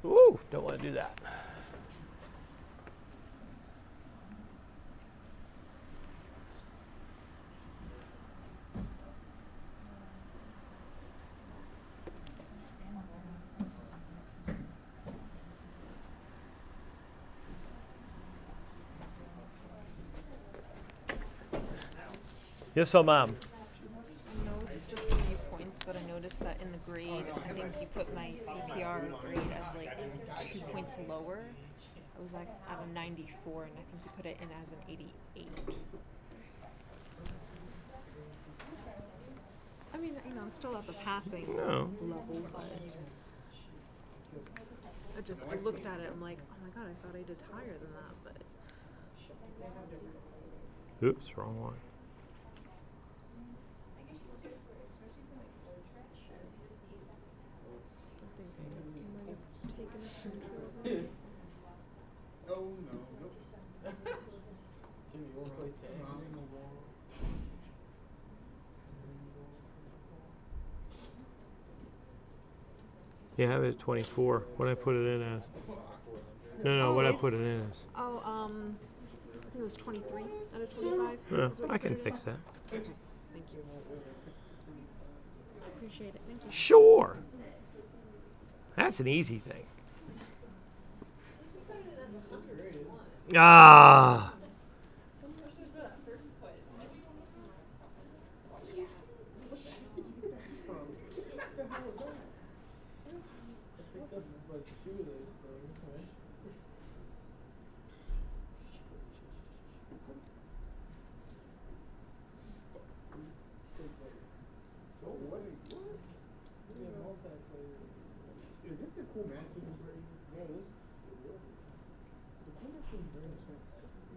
Ooh, don't want to do that. Yes, so ma'am. I know it's just a few points, but I noticed that in the grade, I think you put my CPR grade as like two points lower. It was like at a 94, and I think you put it in as an 88. I mean, you know, I'm still at the passing No. level, but I just I looked at it. I'm like, oh my god, I thought I did higher than that, but Oops, wrong one. I think I might have taken a picture. Oh no. Timmy, you wanna play tags? Yeah, I have it at 24. What did I put it in as? No, no, Oh, what I put it it's- in as? Oh, um, I think it was 23 out of 25. Yeah, is what I you can put it fix at. that. Okay, thank you. I appreciate it. Thank you. Sure. That's an easy thing. Ah. I picked up like two of those things, man. Stick player. Oh, what? What? Yeah, multiplayer. Is this the cool Mac King version? Yeah, this. The cool Mac King version is expensive.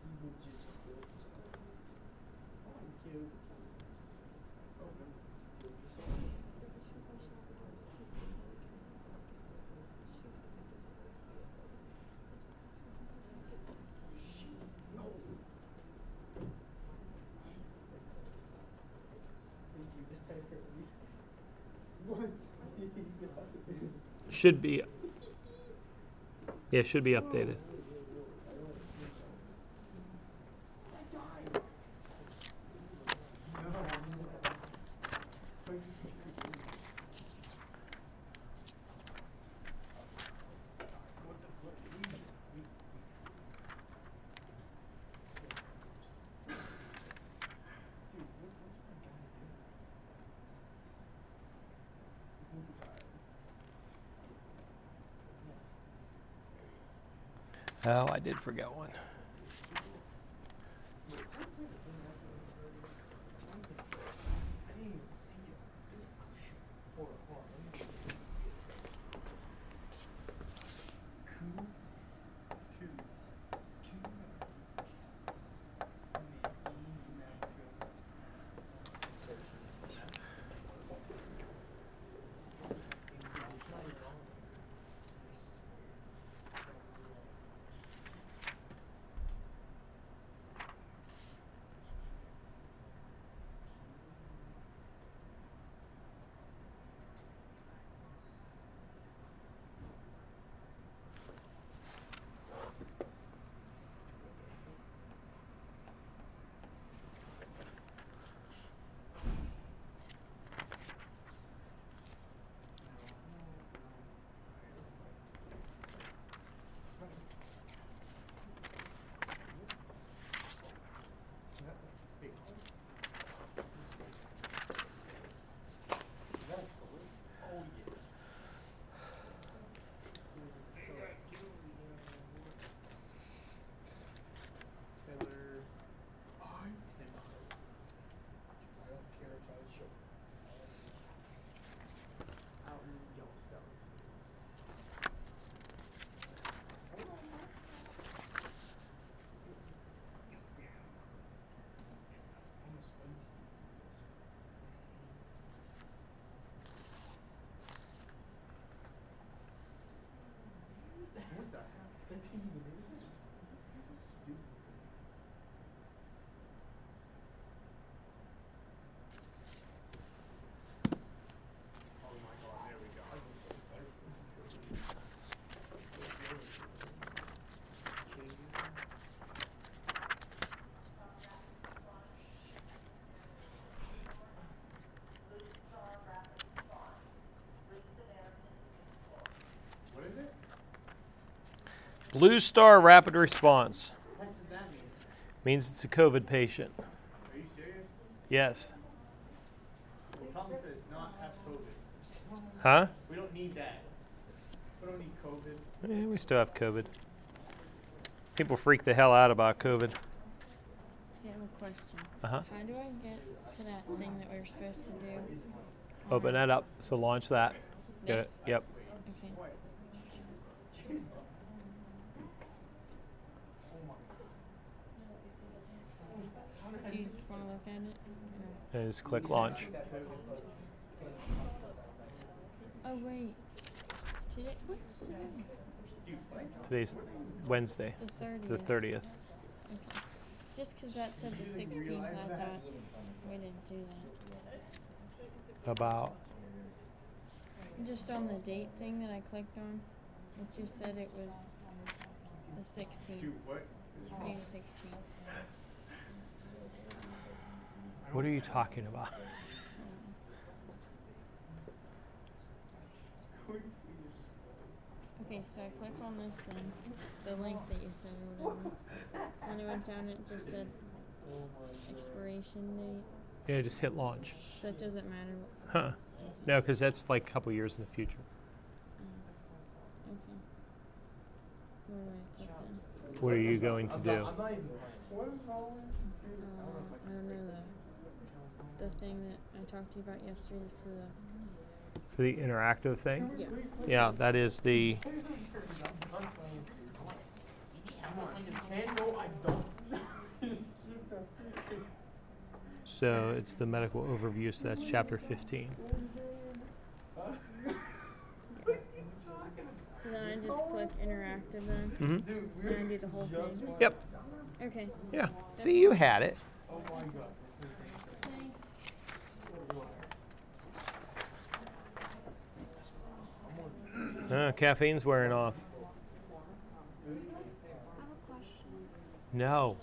He would just go. Thank you. Okay. What? Should be. Yeah, should be updated. Oh, I did forget one. team Blue Star Rapid Response means it's a COVID patient. Are you serious? Yes. Tell them to not have COVID. Huh? We don't need that. We don't need COVID. Eh, we still have COVID. People freak the hell out about COVID. I have a question. Uh huh. How do I get to that thing that we were supposed to do? Open that up. So launch that. Get it? Yep. Okay. Do you just want to look at it? Or- And just click launch. Oh wait. Today. What's today? Today's Wednesday, The thirtieth. the 30th. Okay. Just 'cause that said the sixteenth, I thought we didn't do that. About. Just on the date thing that I clicked on, it just said it was the sixteenth, June sixteenth. What are you talking about? Okay, so I clicked on this thing, the link that you sent or whatever. Then I went down it just said expiration date, Yeah, just hit launch. so it doesn't matter. Huh. No, because that's like a couple years in the future. Okay. Where do I click then? What are you going to do? I'm not even What is wrong with Uh, I don't know the the thing that I talked to you about yesterday for the For the interactive thing? yeah. Yeah, that is the. No, I don't. Just keep the So it's the medical overview, so that's chapter 15. So then I just click interactive then, Mm-hmm. And I do the whole thing. Yep. Okay. Yeah. See, you had it. Oh my god. Uh, caffeine's wearing off. I have a question. No.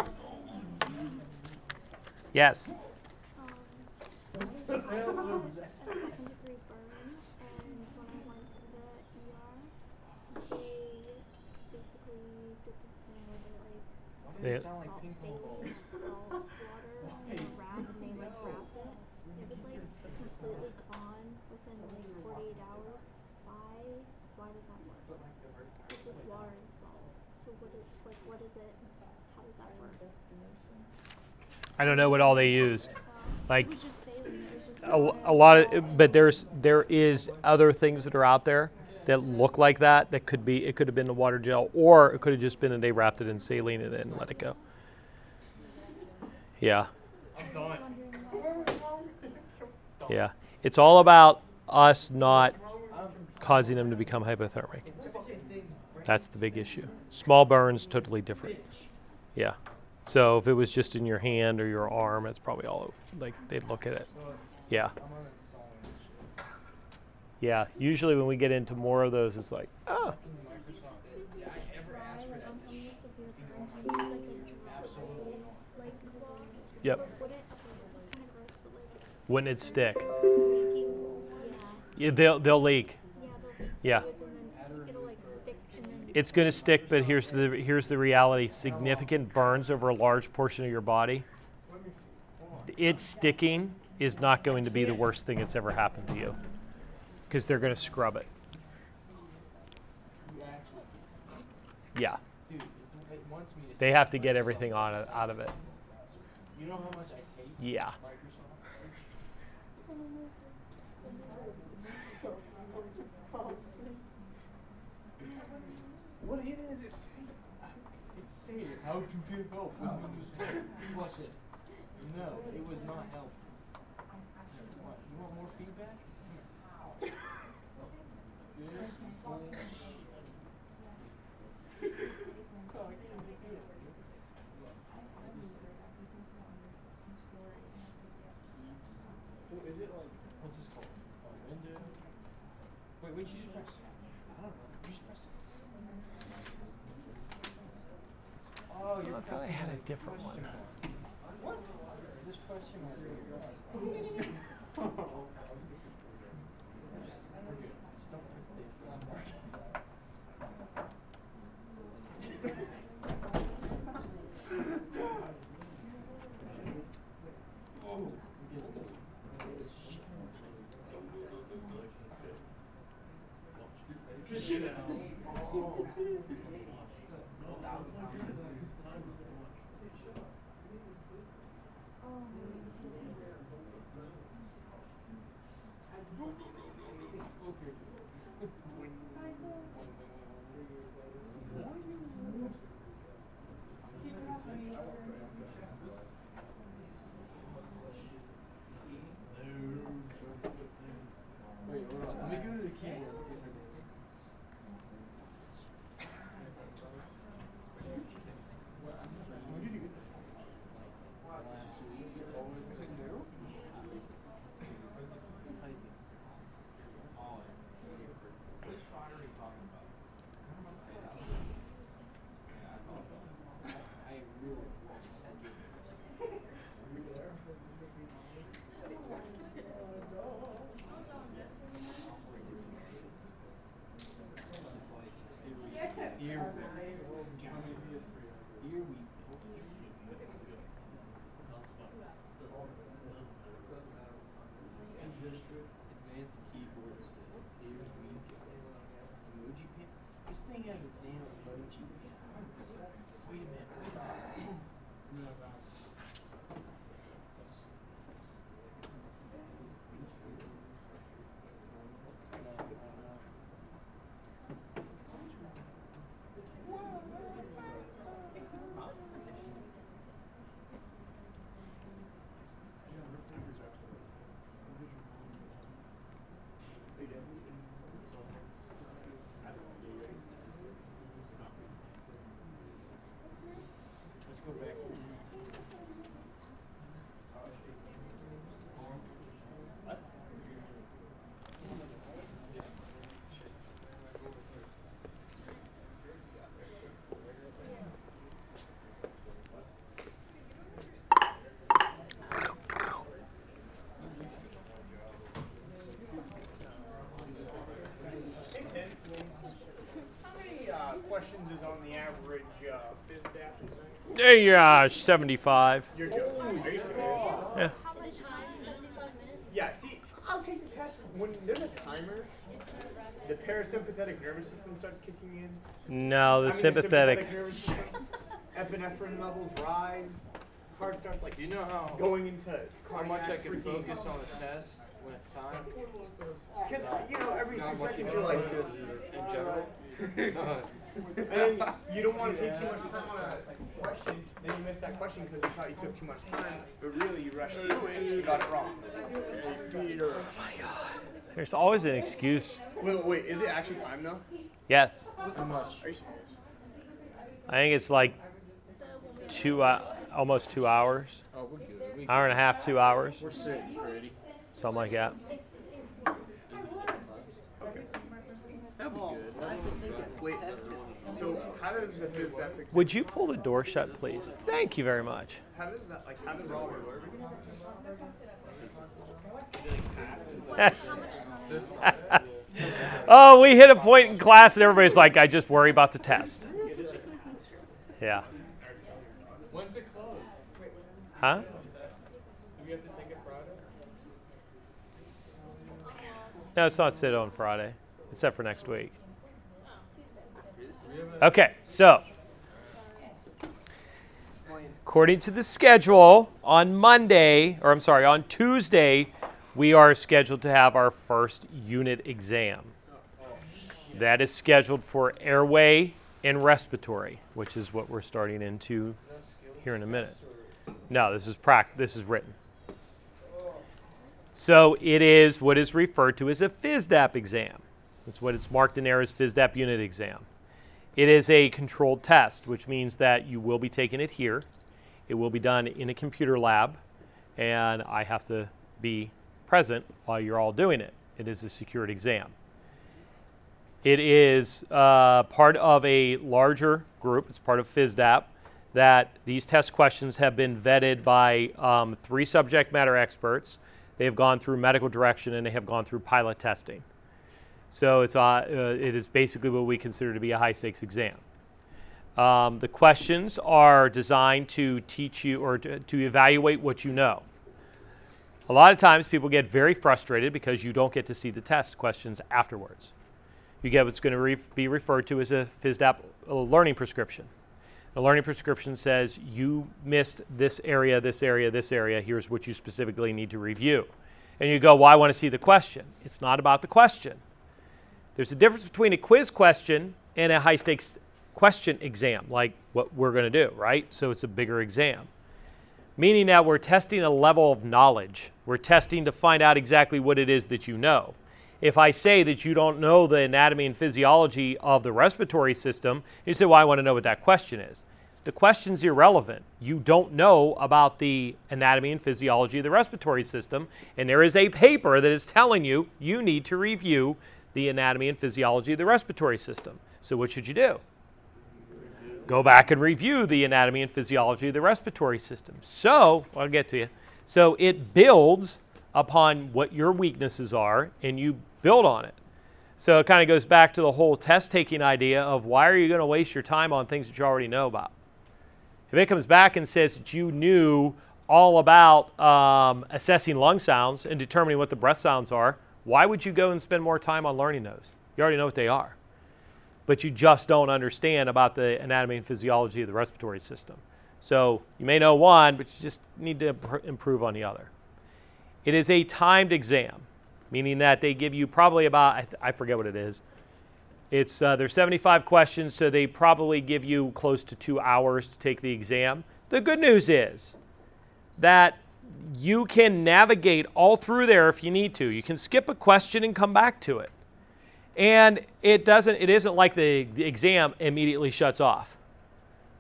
Yes. Um, I had a second degree burn, and when I went to the ER, they basically did this thing where they like They- salt, saline, and salt water in a wrap, and they like wrapped it. And it was like completely gone within like 48 hours. Why? Why does that work? 'Cause it's just water and salt. So what is like what is it? How does that work? I don't know what all they used. Um, like It was just saline. It was just a, a lot of, but there's there is other things that are out there that look like that. That could be it could have been the water gel, or it could have just been that they wrapped it in saline and then let it go. Yeah. Yeah. It's all about us not causing them to become hypothermic. That's the big issue. Small burns, totally different. Yeah. So if it was just in your hand or your arm, it's probably all like they'd look at it. Yeah. Yeah. Usually when we get into more of those, it's like, So you said like on some of the severe burns, you use like a dry, like cloth. Yep. Wouldn't, it stick? Yeah, they'll they'll leak. Yeah, they'll leak Yeah. fluids and then it'll like stick and then. It's going to stick, but here's the here's the reality: significant burns over a large portion of your body. It sticking is not going to be the worst thing that's ever happened to you, because they're going to scrub it. Yeah, dude, it's, it wants me to they have to get everything on it, out of it. You know how much I hate Yeah. What it is, it's saying, it's saying how to get help when you lose hair. Watch this. No, it was not helpful. What, you want more feedback? This bullshit. Well, is it like, what's this called? Uh, window? Wait, what'd you just press? I don't know. You just press it. Oh, you're I thought I had a different one. What? This question mark FISDAP exam? Hey, uh, 75. You're joking. Are you serious? Yeah. How many times? 75 minutes? Yeah, see, I'll take the test when there's a timer. The parasympathetic nervous system starts kicking in. No, I the mean, sympathetic. nervous system, epinephrine levels rise. Heart starts like you know how going into how much I can freaking- focus on the test when it's time? Because you know every two seconds you're can like, focus in general. and then you don't want to take too much time on a question. Then you miss that question because you thought you took too much time, but really you rushed through it and you got it wrong. Peter. There's always an excuse. Wait, wait, wait, is it actually time though? Yes. How much? Are you serious? I think it's like two, uh, almost two hours. Oh, we're good. We Hour and a half, two hours. We're sick already. Something like that. Okay. That'd be good. Wait, so how does the FISDAP ex- Would you pull the door shut, please? Thank you very much. how does that like how does it work? oh, we hit a point in class and everybody's like, I just worry about the test. Yeah. When's it close? Huh? Do we have to take it Friday? No, it's not sit on Friday, except for next week. Okay, so according to the schedule, on Monday, or I'm sorry, on Tuesday, we are scheduled to have our first unit exam. That is scheduled for airway and respiratory, which is what we're starting into here in a minute. No, this is prac. This is written. So it is what is referred to as a FISDAP exam. That's what it's marked in there as FISDAP unit exam. It is a controlled test, which means that you will be taking it here. It will be done in a computer lab, and I have to be present while you're all doing it. It is a secured exam. It is uh, part of a larger group. It's part of FISDAP. That these test questions have been vetted by um, three subject matter experts. They have gone through medical direction and they have gone through pilot testing. So it's uh, uh, it is basically what we consider to be a high stakes exam. Um, the questions are designed to teach you or to, to evaluate what you know. A lot of times people get very frustrated because you don't get to see the test questions afterwards. You get what's going to re- be referred to as a FISDAP learning prescription. The learning prescription says you missed this area, this area, this area. Here's what you specifically need to review. And you go, Well, I want to see the question. It's not about the question. There's a difference between a quiz question and a high stakes question exam, like what we're going to do, right? So it's a bigger exam. Meaning that we're testing a level of knowledge. We're testing to find out exactly what it is that you know. If I say that you don't know the anatomy and physiology of the respiratory system, you say, Well, I want to know what that question is. The question's irrelevant. You don't know about the anatomy and physiology of the respiratory system, and there is a paper that is telling you you need to review the anatomy and physiology of the respiratory system. So, what should you do? Go back and review the anatomy and physiology of the respiratory system. So, I'll get to you. So, it builds upon what your weaknesses are, and you build on it. So, it kind of goes back to the whole test taking idea of why are you going to waste your time on things that you already know about? If it comes back and says that you knew all about um, assessing lung sounds and determining what the breath sounds are, why would you go and spend more time on learning those? You already know what they are. But you just don't understand about the anatomy and physiology of the respiratory system. So you may know one, but you just need to improve on the other. It is a timed exam, meaning that they give you probably about, I, th- I forget what it is. It's uh, there's 75 questions, so they probably give you close to two hours to take the exam. The good news is that you can navigate all through there if you need to. You can skip a question and come back to it. And it doesn't it isn't like the, the exam immediately shuts off.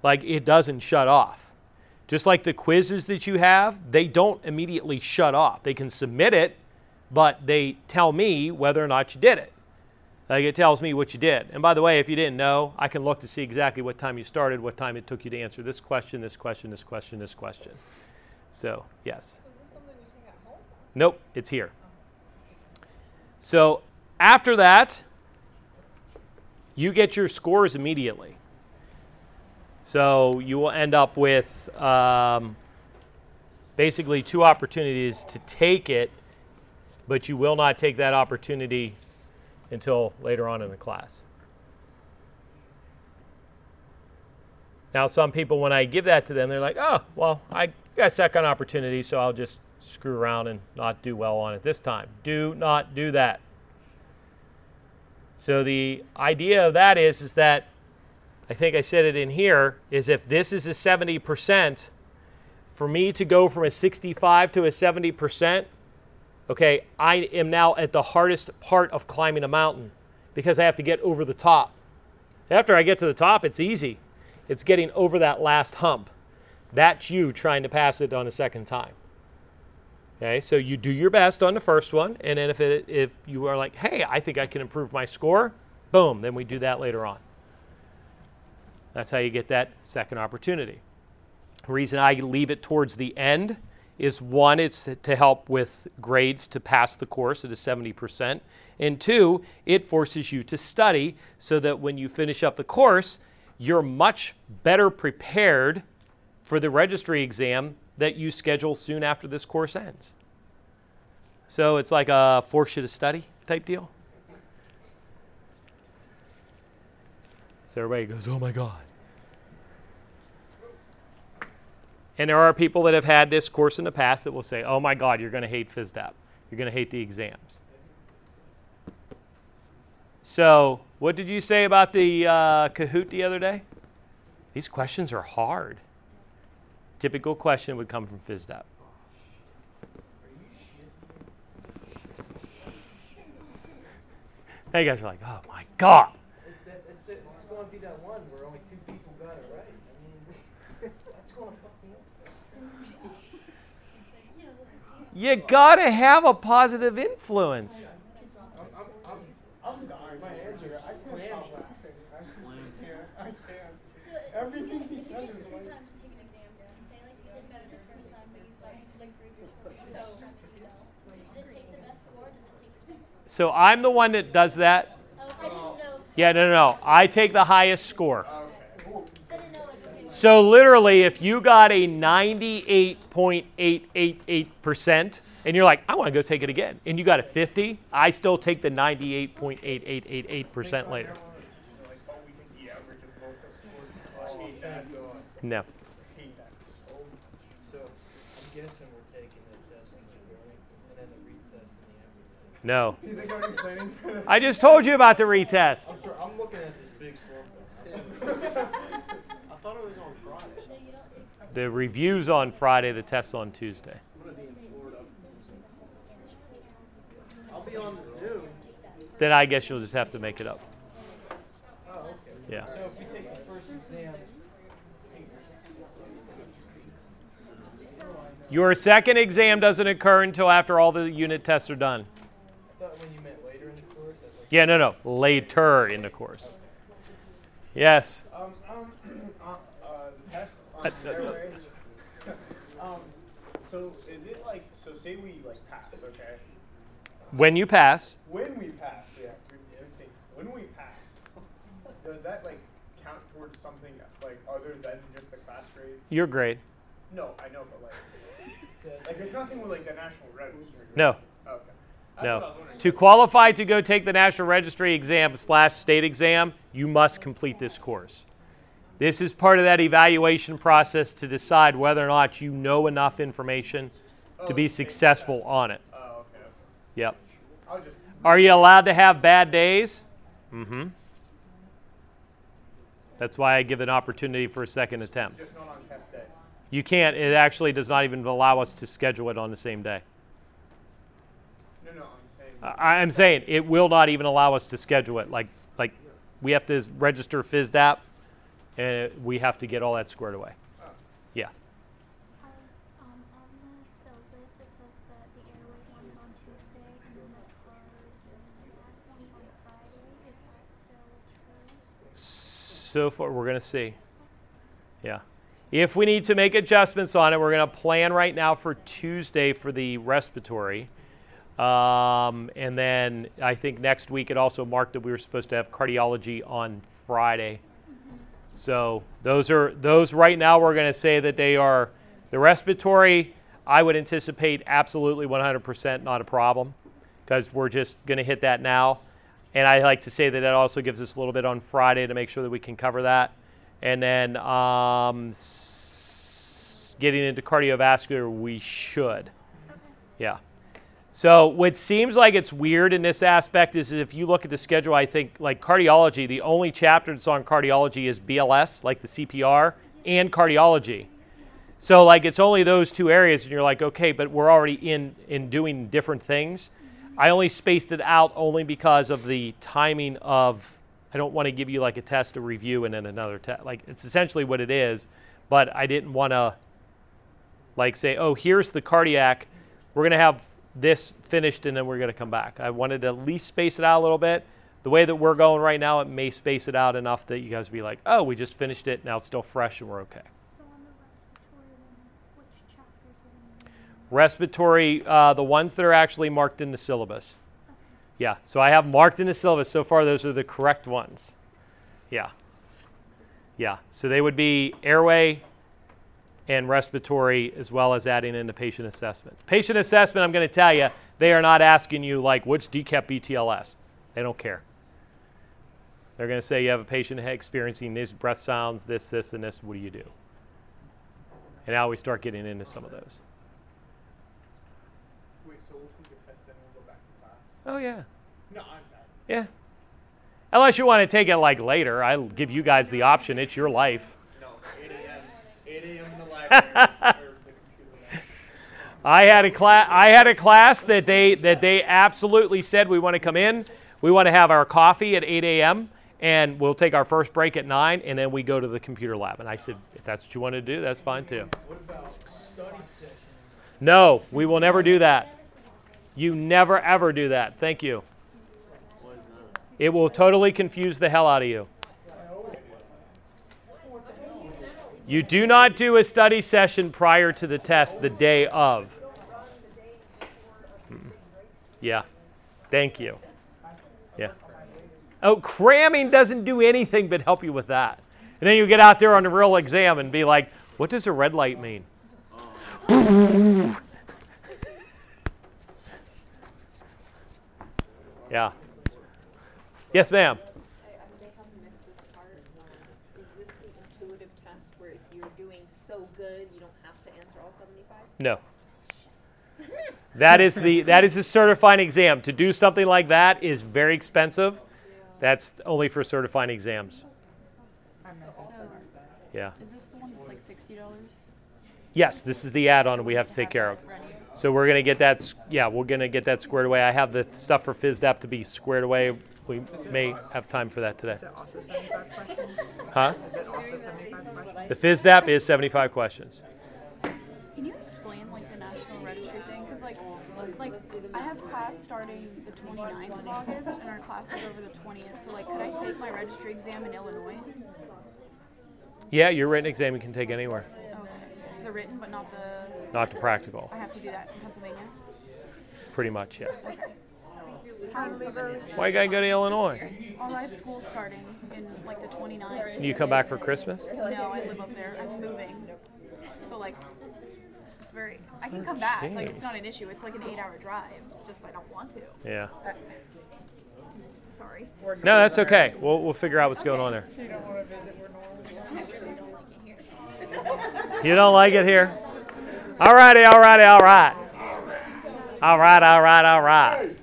Like it doesn't shut off. Just like the quizzes that you have, they don't immediately shut off. They can submit it, but they tell me whether or not you did it. Like it tells me what you did. And by the way, if you didn't know, I can look to see exactly what time you started, what time it took you to answer this question, this question, this question, this question. So, yes. Nope, it's here. So, after that, you get your scores immediately. So, you will end up with um, basically two opportunities to take it, but you will not take that opportunity until later on in the class. Now, some people, when I give that to them, they're like, oh, well, I got a second opportunity, so I'll just screw around and not do well on it this time. Do not do that. So the idea of that is, is that I think I said it in here, is if this is a 70%, for me to go from a 65 to a 70%, okay, I am now at the hardest part of climbing a mountain because I have to get over the top. After I get to the top, it's easy. It's getting over that last hump. That's you trying to pass it on a second time. Okay, so you do your best on the first one, and then if it, if you are like, hey, I think I can improve my score, boom, then we do that later on. That's how you get that second opportunity. The reason I leave it towards the end is one, it's to help with grades to pass the course at a 70%. And two, it forces you to study so that when you finish up the course, you're much better prepared for the registry exam that you schedule soon after this course ends. So it's like a force you to study type deal. So everybody goes, oh my God. And there are people that have had this course in the past that will say, oh my God, you're going to hate FISDAP. You're going to hate the exams. So, what did you say about the uh, Kahoot the other day? These questions are hard. Typical question would come from FISDAP. Now you guys are like, oh my God. That, that's it. It's going to be that one where only two people got it right. I mean, that's going to fuck me up. You gotta have a positive influence. I'm, I'm, I'm, I'm dying. My hands are. I can't stop laughing. I can't. I can't. Everything he says is like. So I'm the one that does that. Yeah, no, no, no. I take the highest score. So literally, if you got a 98.888% and you're like, I want to go take it again, and you got a 50, I still take the 98.8888% later. Like, oh, we take the average of both our scores. I hate that. No. I hate that so much. So I'm guessing we're taking the test in the morning and then the retest in the afternoon. No. He's like already planning for the. I just told you about the retest. I'm sorry, I'm looking at this big storm. I thought it was on Friday. The review's on Friday, the test's on Tuesday. I'm gonna be in Florida. I'll be on Zoom. Then I guess you'll just have to make it up. Oh, okay. Yeah. So if we take the first exam, Your second exam doesn't occur until after all the unit tests are done. I thought when you meant later in the course, like Yeah, no, no, later in the course. Yes. Um, um, uh, uh, the test on uh, um, so is it like so? Say we like pass, okay? When you pass, When we pass, yeah. When we pass, does that like count towards something like other than just the class grade? your grade. No, I know, but like, like there's nothing with like the national registry. right? No. Okay. That's what I No. To qualify to go take the National Registry exam slash state exam, you must complete this course. This is part of that evaluation process to decide whether or not you know enough information to be successful on it. Oh. Yep. Are you allowed to have bad days? Mm-hmm. That's why I give an opportunity for a second attempt. Just not on test day. You can't, it actually does not even allow us to schedule it on the same day. I'm saying. I- I'm saying it will not even allow us to schedule it. Like, like we have to register FISDAP, and we have to get all that squared away. Yeah. Um, um, on the syllabus, it says that the airway one's on Tuesday and then the card one's on Friday. Is that still true? So far, we're going to see. Yeah. If we need to make adjustments on it, we're going to plan right now for Tuesday for the respiratory. Um, and then I think next week it also marked that we were supposed to have cardiology on Friday. So those are those right now we're going to say that they are the respiratory. I would anticipate absolutely 100% not a problem because we're just going to hit that now. And I like to say that it also gives us a little bit on Friday to make sure that we can cover that. And then um, s- getting into cardiovascular, we should. Yeah. So what seems like it's weird in this aspect is if you look at the schedule, I think like cardiology, the only chapter that's on cardiology is BLS, like the CPR, and cardiology. So like it's only those two areas, and you're like, okay, but we're already in in doing different things. I only spaced it out only because of the timing of. I don't want to give you like a test to review and then another test. Like it's essentially what it is, but I didn't want to like say, oh, here's the cardiac. We're gonna have this finished and then we're gonna come back. I wanted to at least space it out a little bit. The way that we're going right now, it may space it out enough that you guys be like, oh, we just finished it. Now it's still fresh and we're okay. So on the respiratory, then which chapters are in? Respiratory, uh, the ones that are actually marked in the syllabus. Yeah, so I have marked in the syllabus. So far, those are the correct ones. Yeah. Yeah, so they would be airway and respiratory, as well as adding in the patient assessment. Patient assessment, I'm going to tell you, they are not asking you, like, which DCAP BTLS. They don't care. They're going to say you have a patient experiencing these breath sounds, this, this, and this. What do you do? And now we start getting into some of those. Wait, so we'll take a test then we'll go back to class? Oh, yeah. No, I'm not. Yeah. Unless you want to take it like later, I'll give you guys the option. It's your life. No, 8 a.m. 8 a.m. in the library. or the computer lab. I had a class. I had a class that they that they absolutely said we want to come in. We want to have our coffee at 8 a.m. and we'll take our first break at nine, and then we go to the computer lab. And I said, if that's what you want to do, that's fine too. what about study? No, we will never do that. You never ever do that. Thank you. It will totally confuse the hell out of you. You do not do a study session prior to the test the day of. Yeah. Thank you. Yeah. Oh, cramming doesn't do anything but help you with that. And then you get out there on the real exam and be like, what does a red light mean? yeah. Yes, ma'am. I, I may have missed this part. Is this the intuitive test where if you're doing so good, you don't have to answer all 75? No. That is the that is a certifying exam. To do something like that is very expensive. That's only for certifying exams. Yeah. Is this the one that's like sixty dollars? Yes, this is the add-on we have to take care of. So we're gonna get that. Yeah, we're gonna get that squared away. I have the stuff for FISDAP to be squared away. We may have time for that today. Also seventy-five questions? Huh? Is it also seventy-five questions? The FISDAP is 75 questions. Class starting the 29th of August, and our class is over the 20th. So like, could I take my registry exam in Illinois? Yeah, your written exam you can take anywhere, Okay. The written, but not the. not the practical. I have to do that in Pennsylvania. Pretty much, yeah. Okay. How Why you gotta go to Illinois? Well, I have school starting in like the 29th. You come back for Christmas? No, I live up there. I'm moving. So like, it's very. I can come back. Like it's not an issue. It's like an eight-hour drive. It's just I don't want to. Yeah. Sorry. No, that's okay. We'll, we'll figure out what's going on there. You don't wanna visit where Norman You don't like it here? All righty, all righty, all right. All right, all right, all right.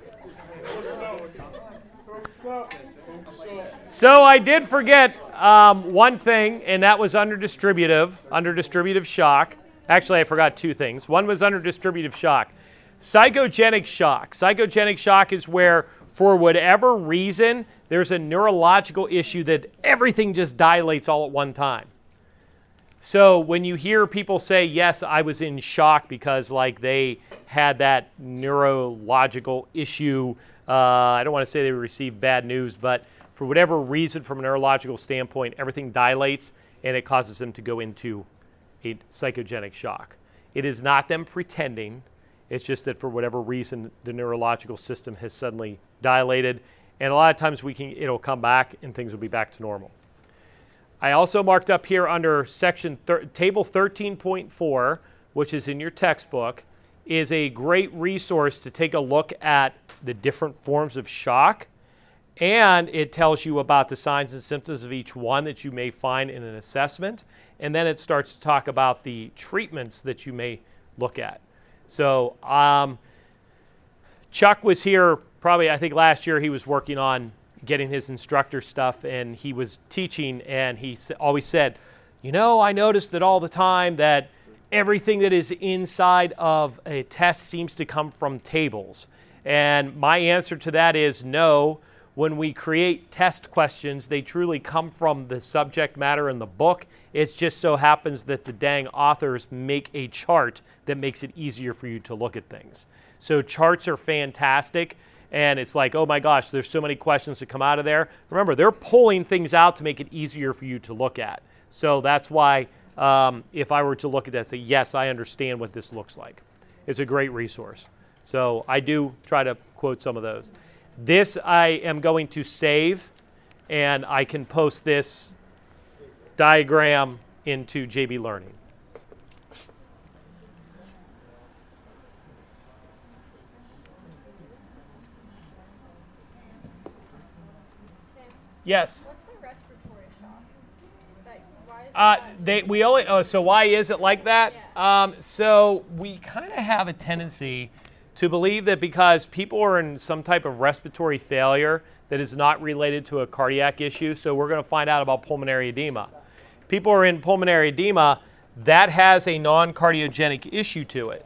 So I did forget um, one thing, and that was under distributive, under distributive shock. Actually, I forgot two things. One was under distributive shock. Psychogenic shock. Psychogenic shock is where, for whatever reason, there's a neurological issue that everything just dilates all at one time. So when you hear people say, "Yes, I was in shock because like they had that neurological issue," uh, I don't want to say they received bad news, but for whatever reason, from a neurological standpoint, everything dilates and it causes them to go into a psychogenic shock. It is not them pretending. It's just that for whatever reason, the neurological system has suddenly dilated, and a lot of times we can it'll come back and things will be back to normal. I also marked up here under section thir- table 13.4, which is in your textbook, is a great resource to take a look at the different forms of shock. And it tells you about the signs and symptoms of each one that you may find in an assessment. And then it starts to talk about the treatments that you may look at. So, um, Chuck was here probably, I think last year he was working on getting his instructor stuff and he was teaching and he always said, You know, I noticed that all the time that everything that is inside of a test seems to come from tables. And my answer to that is no. When we create test questions, they truly come from the subject matter in the book. It just so happens that the dang authors make a chart that makes it easier for you to look at things. So charts are fantastic. And it's like, oh my gosh, there's so many questions that come out of there. Remember, they're pulling things out to make it easier for you to look at. So that's why, um, if I were to look at that, say, yes, I understand what this looks like. It's a great resource. So I do try to quote some of those. This I am going to save, and I can post this diagram into JB Learning. Yes. what's the respiratory shock? Like, why is Uh, they we only oh so why is it like that? Um, so we kind of have a tendency to believe that because people are in some type of respiratory failure that is not related to a cardiac issue. So we're going to find out about pulmonary edema. People are in pulmonary edema that has a non-cardiogenic issue to it.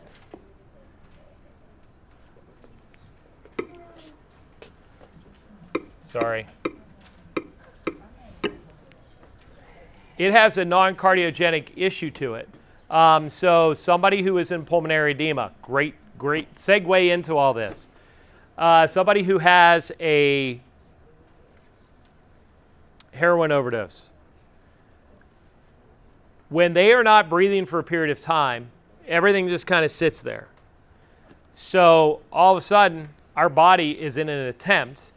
Sorry. it has a non-cardiogenic issue to it. Um, so somebody who is in pulmonary edema, great, great segue into all this. Uh, somebody who has a heroin overdose. When they are not breathing for a period of time, everything just kind of sits there. So all of a sudden, our body is in an attempt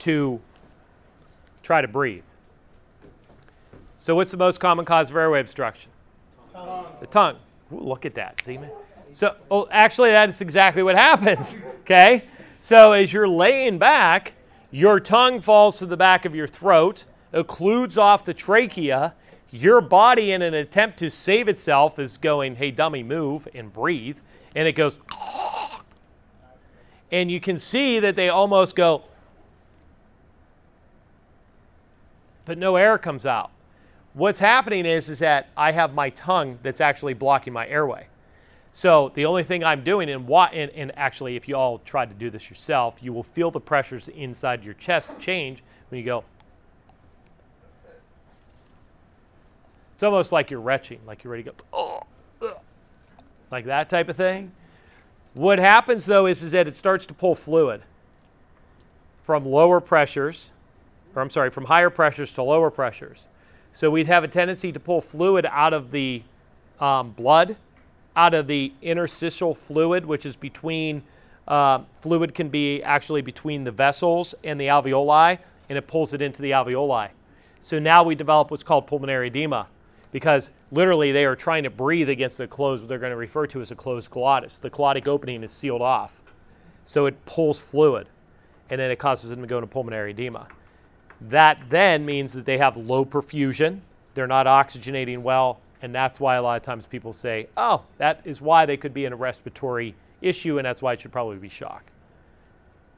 to try to breathe. So, what's the most common cause of airway obstruction? The tongue. Ooh, look at that. See, man? So, oh, actually, that's exactly what happens. Okay? So, as you're laying back, your tongue falls to the back of your throat, occludes off the trachea. Your body, in an attempt to save itself, is going, hey, dummy, move and breathe. And it goes, and you can see that they almost go, but no air comes out. What's happening is, is that I have my tongue that's actually blocking my airway. So the only thing I'm doing, and, wa- and, and actually, if you all try to do this yourself, you will feel the pressures inside your chest change when you go. It's almost like you're retching, like you're ready to go, oh, ugh," like that type of thing. What happens though is, is that it starts to pull fluid from lower pressures, or I'm sorry, from higher pressures to lower pressures. So we'd have a tendency to pull fluid out of the um, blood, out of the interstitial fluid, which is between, uh, fluid can be actually between the vessels and the alveoli, and it pulls it into the alveoli. So now we develop what's called pulmonary edema because literally they are trying to breathe against the closed, what they're going to refer to as a closed glottis. The glottic opening is sealed off. So it pulls fluid, and then it causes them to go into pulmonary edema. That then means that they have low perfusion, they're not oxygenating well, and that's why a lot of times people say, oh, that is why they could be in a respiratory issue, and that's why it should probably be shock.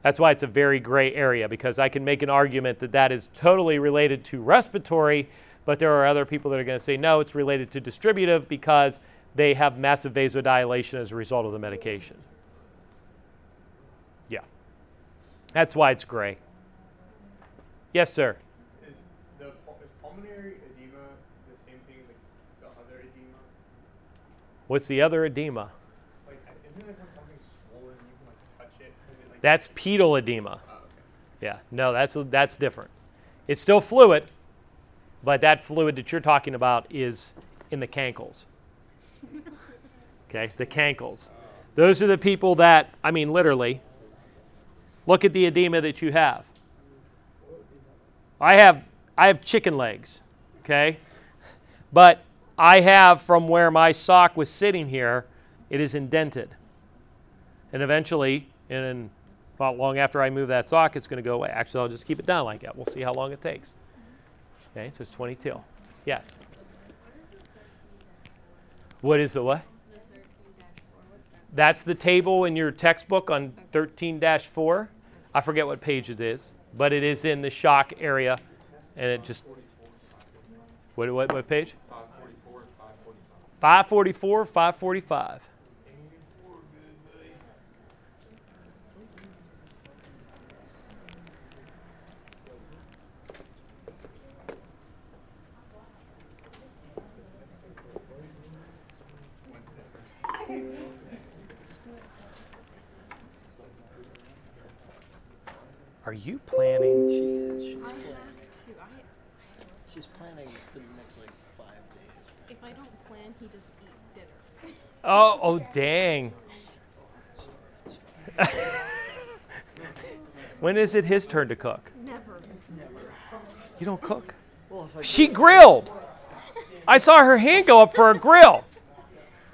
That's why it's a very gray area because I can make an argument that that is totally related to respiratory, but there are other people that are going to say no, it's related to distributive because they have massive vasodilation as a result of the medication. Yeah. That's why it's gray. Yes, sir. Is the pul- is pulmonary edema the same thing as like the other edema? What's the other edema? Like, isn't it when something's swollen, like touch it? And it, like, That's pedal edema. oh, okay. Yeah, no, that's that's different. It's still fluid, but that fluid that you're talking about is in the cankles. Okay, the cankles. Those are the people that, I mean, literally, look at the edema that you have. I have I have chicken legs, okay? But I have from where my sock was sitting here, it is indented. And eventually, in not long after I move that sock, it's going to go away. Actually, I'll just keep it down like that. We'll see how long it takes. Okay, so it's 22. Yes. What is the what? That's the table in your textbook on 13 4. I forget what page it is, but it is in the shock area. And it just. What, what, what page? 544, 545. Are you planning? She is. She's planning. She's planning for the next like five days. If I don't plan, he doesn't eat dinner. Oh, oh, dang. when is it his turn to cook? Never. Never. You don't cook? Well, if I She grilled. I saw her hand go up for a grill.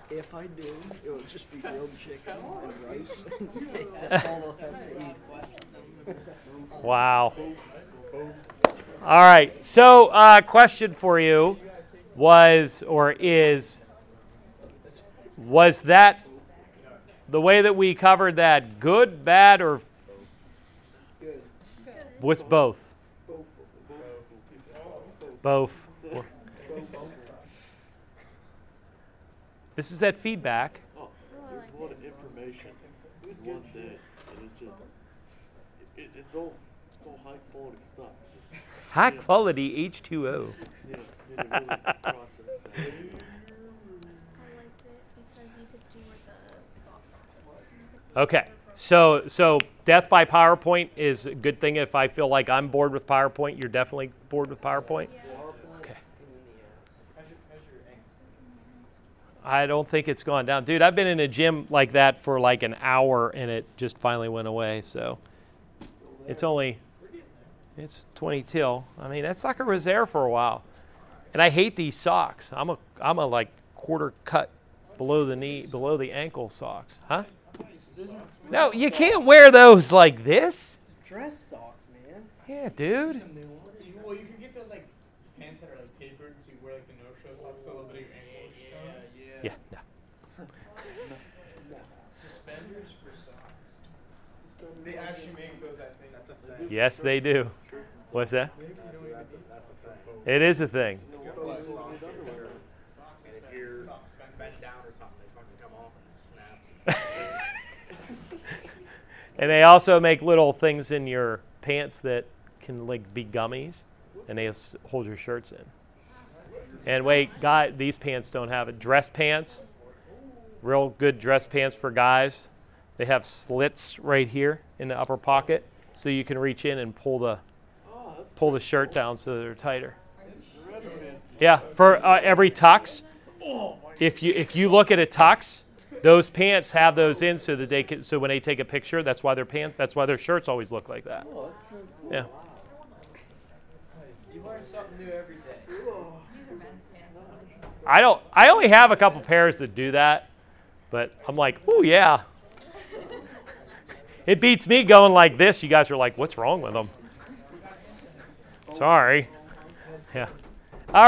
if I do, it would just be grilled chicken and rice. That's all they'll have to eat. Wow. All right. So, uh, question for you was or is was that the way that we covered that good, bad, or Good. what's both? Both. both. This is that feedback. Oh, there's a lot of information in one day, and it's just, it, it's all, it's all high quality stuff. High quality H2O. Yeah, need to really process it. I liked it because you could see where the thought process was. And you could see Okay. So so death by PowerPoint is a good thing if I feel like I'm bored with PowerPoint, you're definitely bored with PowerPoint. Okay. I don't think it's gone down. Dude, I've been in a gym like that for like an hour and it just finally went away. So it's only it's 20 till. I mean, that sucker was there for a while. And I hate these socks. I'm a I'm a like quarter cut below the knee, below the ankle socks. Huh? No, you can't wear those like this. Dress socks, man. Yeah, dude. You- Well, you can get those like pants that are like tapered, so you wear like the no-show socks so a little bit of your ankles Yeah, Yeah, no. Suspenders for socks. They actually make those, I think. That's a thing. Yes, they do. What's that? Maybe you don't even think It is a thing. socks bend, bend down or something. They fucking come off and snap. And they also make little things in your pants that can like be gummies, and they hold your shirts in. And wait, guy, these pants don't have it. Dress pants, real good dress pants for guys. They have slits right here in the upper pocket, so you can reach in and pull the pull the shirt down so they're tighter. Yeah, for uh, every tux. If you if you look at a tux, those pants have those in so that they can so when they take a picture, that's why their pants that's why their shirts always look like that. Oh, yeah. You learn something new every day. These are men's pants. only. I don't I only have a couple pairs that do that, but I'm like, "Oh yeah." It beats me going like this. You guys are like, "What's wrong with them?" Sorry. Yeah.